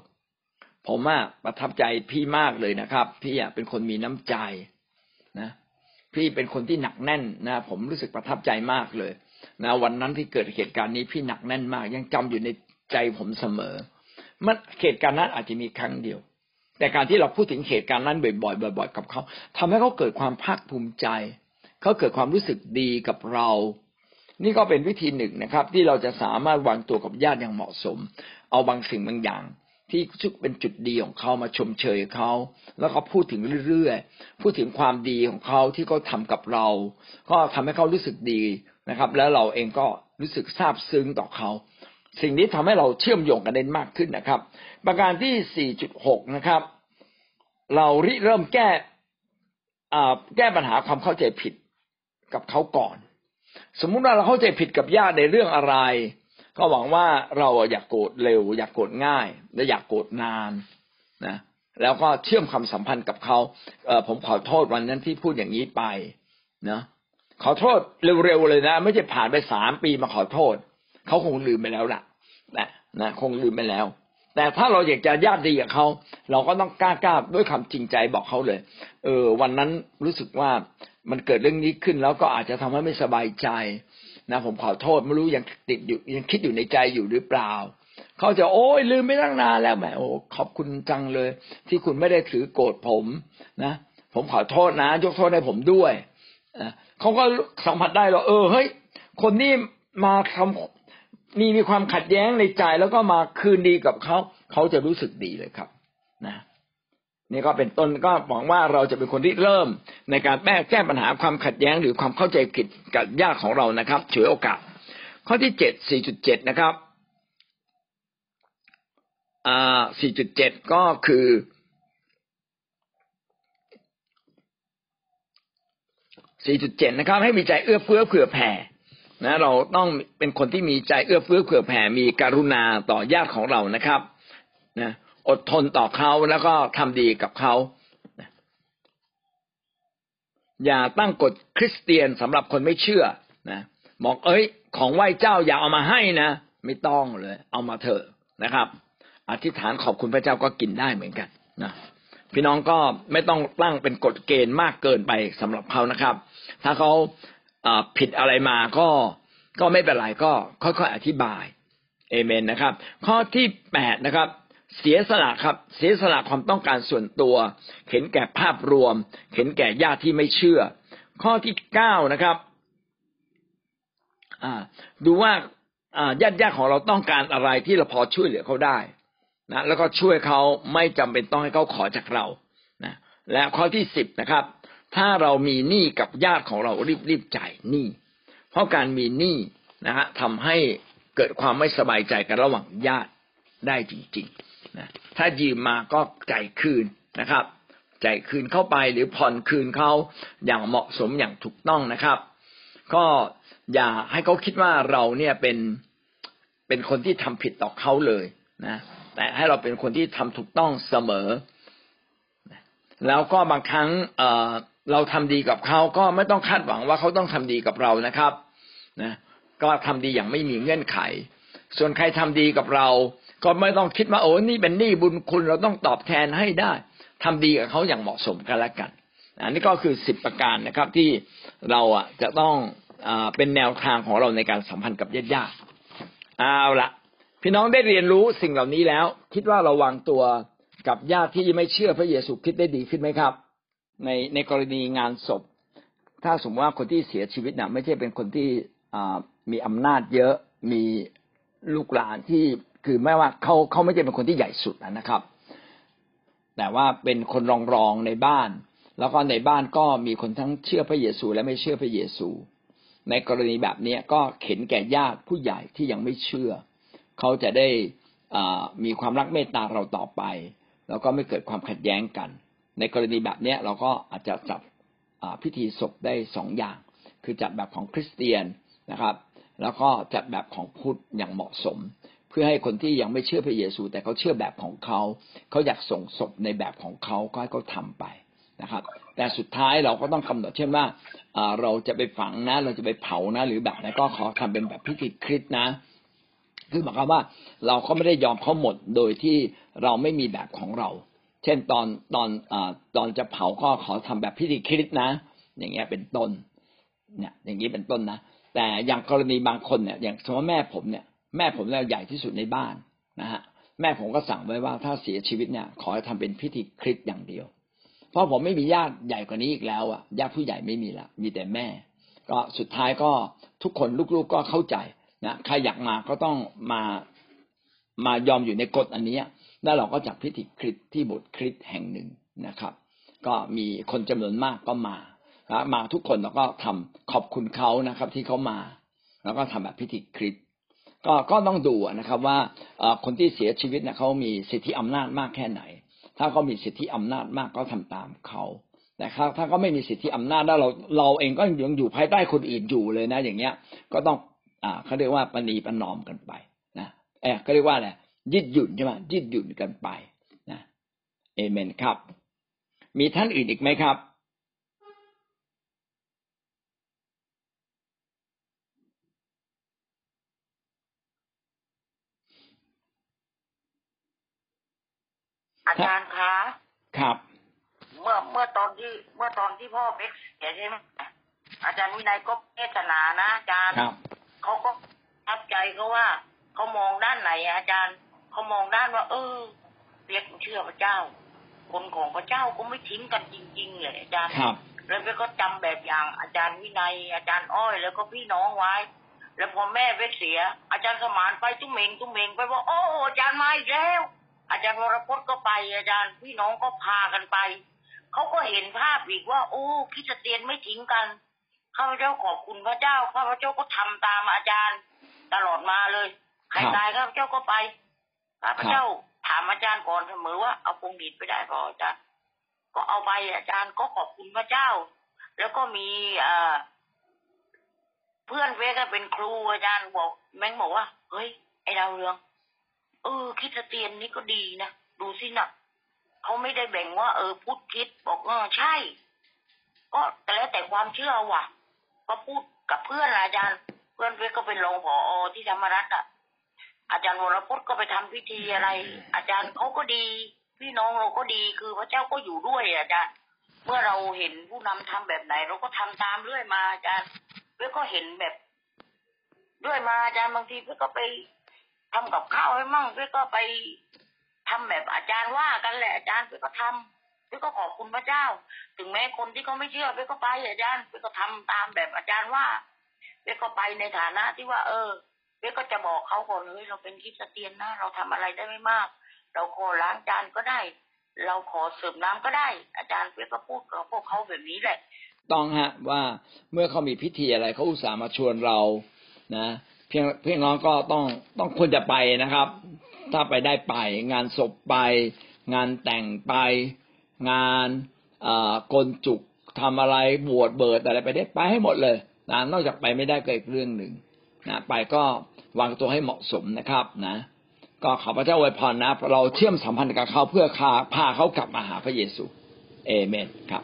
[SPEAKER 1] ผมว่าประทับใจพี่มากเลยนะครับ พี่เป็นคนมีน้ำใจนะ พี่เป็นคนที่หนักแน่นนะ ผมรู้สึกประทับใจมากเลยนะวันนั้นที่เกิดเหตุการณ์นี้พี่หนักแน่นมาก ยังจำอยู่ในใจผมเสมอ มันเหตุการณ์นั้นอาจจะมีครั้งเดียว แต่การที่เราพูดถึงเหตุการณ์นั้นบ่อยๆบ่อย ๆ กับเขาทำให้เขาเกิดความภาคภูมิใจเขาเกิดความรู้สึกดีกับเรา นี่ก็เป็นวิธีหนึ่งนะครับ ที่เราจะสามารถวางตัวกับญาติอย่างเหมาะสม เอาบางสิ่งบางอย่าง ที่ชุกเป็นจุดดีของเขามาชมเชยเขา แล้วเขาพูดถึงเรื่อยๆ พูดถึงความดีของเขาที่เขาทากับเรา ก็ทำให้เขารู้สึกดีนะครับ แล้วเราเองก็รู้สึกซาบซึ้งต่อเขา สิ่งนี้ทำให้เราเชื่อมโยงกันได้มากขึ้นนะครับ ประการที่ 4.6 นะครับ เราริเริ่มแก้แก้ปัญหาความเข้าใจผิดกับเขาก่อน สมมุติว่าเราเข้าใจผิดกับญาติในเรื่องอะไร ก็หวังว่าเราอยากโกรธเร็ว อยากโกรธง่าย และอยากโกรธนานนะแล้วก็เชื่อมความสัมพันธ์กับเขาเอผมขอโทษวันนั้นที่พูดอย่างนี้ไปนะขอโทษเร็วๆเลยนะ ไม่ใช่ผ่านไปสามปีมาขอโทษเขาคงลืมไปแล้วล่ะนะนะคงลืมไปแล้ว แต่ถ้าเราอยากจะญาติดีกับเขาเราก็ต้องกล้ากล้าด้วยคำจริงใจบอกเขาเลย เออ วันนั้นรู้สึกว่ามันเกิดเรื่องนี้ขึ้นแล้วก็อาจจะทำให้ไม่สบายใจ นะผมขอโทษไม่รู้ยังติดอยู่ยังคิดอยู่ในใจอยู่หรือเปล่า เขาจะโอ้ยลืมไม่ตั้งนานแล้วแหมโอ้ขอบคุณจังเลย ที่คุณไม่ได้ถือโกรธผมนะผมขอโทษนะ ยกโทษให้ผมด้วยเขาก็สัมผัสได้หรอเออเฮ้ยคนนี้มาทำมีมีความขัดแย้งในใจแล้วก็มาคืนดีกับเขา เขาจะรู้สึกดีเลยครับ นะ นี่ก็เป็นต้นก็หวังว่าเราจะเป็นคนที่เริ่มในการแก้แก้ปัญหาความขัดแย้งหรือความเข้าใจผิดกับญาติของเรานะครับฉวยโอกาส ข้อที่เจ็ดสี่จุดเจ็ดนะครับอ่าสี่จุดเจ็ดก็คือสี่จุดเจ็ดนะครับ ให้มีใจเอื้อเฟื้อเผื่อแผ่นะเราต้องเป็นคนที่มีใจเอื้อเฟื้อเผื่อแผ่มีการุณาต่อญาติของเรานะครับนะ อดทนต่อเขาแล้วก็ทำดีกับเขาอย่าตั้งกฎคริสเตียนสำหรับคนไม่เชื่อนะบอกเอ้ย ของไหว้เจ้าอย่าเอามาให้นะไม่ต้องเลย เอามาเถอะนะครับ อธิษฐานขอบคุณพระเจ้าก็กินได้เหมือนกันนะพี่น้องก็ไม่ต้องตั้งเป็นกฎเกณฑ์มากเกินไปสำหรับเขานะครับ ถ้าเขาผิดอะไรมาก็ก็ไม่เป็นไรก็ค่อยๆอธิบายเอเมนนะครับ ข้อที่แปดนะครับ เสียสละครับ เสียสละความต้องการส่วนตัว เห็นแก่ภาพรวม เห็นแก่ญาติที่ไม่เชื่อ ข้อที่เก้านะครับดูว่าญาติญาติของเราต้องการอะไรที่เราพอช่วยเหลือเขาได้นะแล้วก็ช่วยเขาไม่จำเป็นต้องให้เขาขอจากเรานะและข้อที่สิบนะครับ ถ้าเรามีหนี้กับญาติของเรารีบรีบจ่ายหนี้เพราะการมีหนี้นะฮะทำให้เกิดความไม่สบายใจกันระหว่างญาติได้จริง ๆ นะถ้ายืมมาก็จ่ายคืนนะครับจ่ายคืนเข้าไปหรือผ่อนคืนเขาอย่างเหมาะสมอย่างถูกต้องนะครับ ก็อย่าให้เขาคิดว่าเราเนี่ยเป็นเป็นคนที่ทำผิดต่อเขาเลยนะแต่ให้เราเป็นคนที่ทำถูกต้องเสมอ แล้วก็บางครั้งเเราทำดีกับเขาก็ไม่ต้องคาดหวังว่าเขาต้องทำดีกับเรานะครับนะก็ทำดีอย่างไม่มีเงื่อนไข ส่วนใครทำดีกับเรา ก็ไม่ต้องคิดว่าโอ้นี่เป็นหนี้บุญคุณเราต้องตอบแทนให้ได้ทำดีกับเขาอย่างเหมาะสมกันล้วกัน อันนี้ก็คือสิบประการนะครับที่เราอะจะต้องอเป็นแนวทางของเราในการสัมพันธ์กับญาติญาติเอาละพี่น้องได้เรียนรู้สิ่งเหล่านี้แล้ว คิดว่าเราวางตัวกับญาติที่ไม่เชื่อพระเยซูคริสต์ได้ดีขึ้นไหมครับ ในในกรณีงานศพ ถ้าสมมติว่าคนที่เสียชีวิตนะไม่ใช่เป็นคนที่มีอำนาจเยอะมีลูกหลานที่ คือไม่ว่าเขาเขาไม่ใช่เป็นคนที่ใหญ่สุดนะครับ แต่ว่าเป็นคนรองรองในบ้าน แล้วก็ในบ้านก็มีคนทั้งเชื่อพระเยซูและไม่เชื่อพระเยซู ในกรณีแบบนี้ก็เข็นแก่ญาติผู้ใหญ่ที่ยังไม่เชื่อ เขาจะได้มีความรักเมตตาเราต่อไป แล้วก็ไม่เกิดความขัดแย้งกัน ในกรณีแบบนี้เราก็อาจจะจัดพิธีศพได้สองอย่าง คือจัดแบบของคริสเตียนนะครับ แล้วก็จัดแบบของพุทธอย่างเหมาะสม เพื่อให้คนที่ยังไม่เชื่อพระเยซู แต่เขาเชื่อแบบของเขาเขาอยากส่งศพในแบบของเขาก็ให้เขาทาไปนะครับ แต่สุดท้ายเราก็ต้องกำหนดเช่นว่าเราจะไปฝังนะ เราจะไปเผานะ หรือแบบนั้นก็ขอทำเป็นแบบพิธีคริสต์นะคือหมายความว่าเราก็ไม่ได้ยอมเขาหมดโดยที่เราไม่มีแบบของเรา เช่นตอนตอนอตอนจะเผาก็ขอทำแบบพิธีคริสต์นะ อย่างเงี้ยเป็นต้น เนี่ย อย่างนี้เป็นต้นนะ แต่อย่างกรณีบางคนเนี่ย อย่างสมมติแม่ผมเนี่ย แม่ผมเนี่ยใหญ่ที่สุดในบ้านนะฮะแม่ผมก็สั่งไว้ว่าถ้าเสียชีวิตเนี่ย ขอให้ทำเป็นพิธีคริสต์อย่างเดียว เพราะผมไม่มีญาติใหญ่กว่านี้อีกแล้วอะญาติผู้ใหญ่ไม่มีละมีแต่แม่ ก็สุดท้ายก็ทุกคนลูกๆก็เข้าใจนะใครอยากมาก็ต้องมามายอมอยู่ในกฎอันนี้แล้วเราก็จัดพิธีคริสที่บสถ์คริสแห่งหนึ่งนะครับ ก็มีคนจำนวนมากก็มามาทุกคนแล้วก็ทำขอบคุณเขานะครับ ที่เขามา แล้วก็ทำแบบพิธีคริส ก็ก็ต้องดูนะครับว่าคนที่เสียชีวิตเนี่ยเขามีสิทธิอำนาจมากแค่ไหน ถ้าเขามีสิทธิอำนาจมากก็ทำตามเขาแต่ถ้าเขาไม่มีสิทธิอำนาจแล้วเราเราเองก็ยังอยู่ภายใต้คนอื่นอยู่เลยนะ อย่างเงี้ย ก็ต้องอ่าเขาเรียกว่าปณีประนอมกันไปนะเออเขาเรียกว่าอะไรยืดหยุ่นใช่ไหมยืดหยุ่นกันไปนะเอเมนครับ มีท่านอื่นอีกไหมครับ
[SPEAKER 2] อาจารย์คะ
[SPEAKER 1] ครับ
[SPEAKER 2] เมื่อเมื่อตอนที่เมื่อตอนที่พ่อเป็กเสียใช่ไหมอาจารย์วินัยก็เทศนานะอาจารย์เขาก็ทับใจเขาว่าเขามองด้านไหน อาจารย์เขามองด้านว่า เออเรียกเชื่อพระเจ้า คนของพระเจ้าก็ไม่ทิ้งกันจริง ๆ เลยอาจารย์แล้วก็จำแบบอย่างอาจารย์วินัย อาจารย์อ้อย แล้วก็พี่น้องไว้ แล้วพอแม่เวกเสีย อาจารย์สมานไปตุ้มเมงตุ้มเมงไปว่าโอ้อาจารย์มาอีกแล้ว อาจารย์วรพจน์ก็ไป อาจารย์พี่น้องก็พากันไป เขาก็เห็นภาพอีกว่า โอ้คิดเตียนไม่ทิ้งกันข้าพเจ้าขอบคุณพระเจ้าข้าพเจ้าก็ทำตามอาจารย์ ตลอดมาเลยใครตายข้าพเจ้าก็ไปข้าพเจ้าถามอาจารย์ก่อนเสมอว่าเอาพงดีดไปได้พออาจารย์ก็เอาไปอาจารย์ก็ขอบคุณพระเจ้า แล้วก็มีอเพื่อนเวก็เป็นครูอาจารย์บอก แม่งบอกว่า เฮ้ย ไอดาวเรือง เออคิดเตียนนี่ก็ดีนะดูสินะเขาไม่ได้แบ่งว่า เออพุทธคิดบอกเออใช่ ก็แต่แล้วแต่ความเชื่อว่ะ ก็พูดกับเพื่อนอาจารย์ เพื่อนเพื่อนก็เป็นรองผอที่ธรรมรัตน์อะ อาจารย์วรพุทธก็ไปทำพิธีอะไร อาจารย์เขาก็ดี พี่น้องเราก็ดีคือพระเจ้าก็อยู่ด้วยอาจารย์เมื่อเราเห็นผู้นำทำแบบไหน เราก็ทำตามเรื่อยมาอาจารย์เพื่อก็เห็นแบบ ด้วยมาอาจารย์บางทีเพื่อก็ไป ทำกับข้าวให้มั่งพี่ก็ไปทำแบบอาจารย์ว่ากันแหละอาจารย์พี่ก็ทำพี่ก็ขอบคุณพระเจ้า ถึงแม้คนที่เขาไม่เชื่อพี่ก็ไปอาจารย์พี่ก็ทำตามแบบอาจารย์ว่าพี่ก็ไปในฐานะที่ว่า เออพี่ก็จะบอกเขาก่อนเลยเราเป็นคริสเตียนนะ เราทำอะไรได้ไม่มาก เราขอล้างจานก็ได้ เราขอเสริมน้ำก็ได้ อาจารย์พี่ก็พูดกับพวกเขาแบบนี้แหละ
[SPEAKER 1] ต้องฮะว่าเมื่อเขามีพิธีอะไรเขาอุตส่าห์มาชวนเรานะ เพียงพียงน้องก็ต้องต้องควรจะไปนะครับ ถ้าไปได้ไป งานศพไป งานแต่งไป งานกลจุกทำอะไรบวชเบิดอะไรไปได้ไปให้หมดเลยนะนอกจากไปไม่ได้ก็อีกเรื่องหนึ่งนะไปก็วางตัวให้เหมาะสมนะครับนะ ก็ขอพระเจ้าอวยพรนะ เราเชื่อมสัมพันธ์กับเขาเพื่อพาเขากลับมาหาพระเยซู เอเมนครับ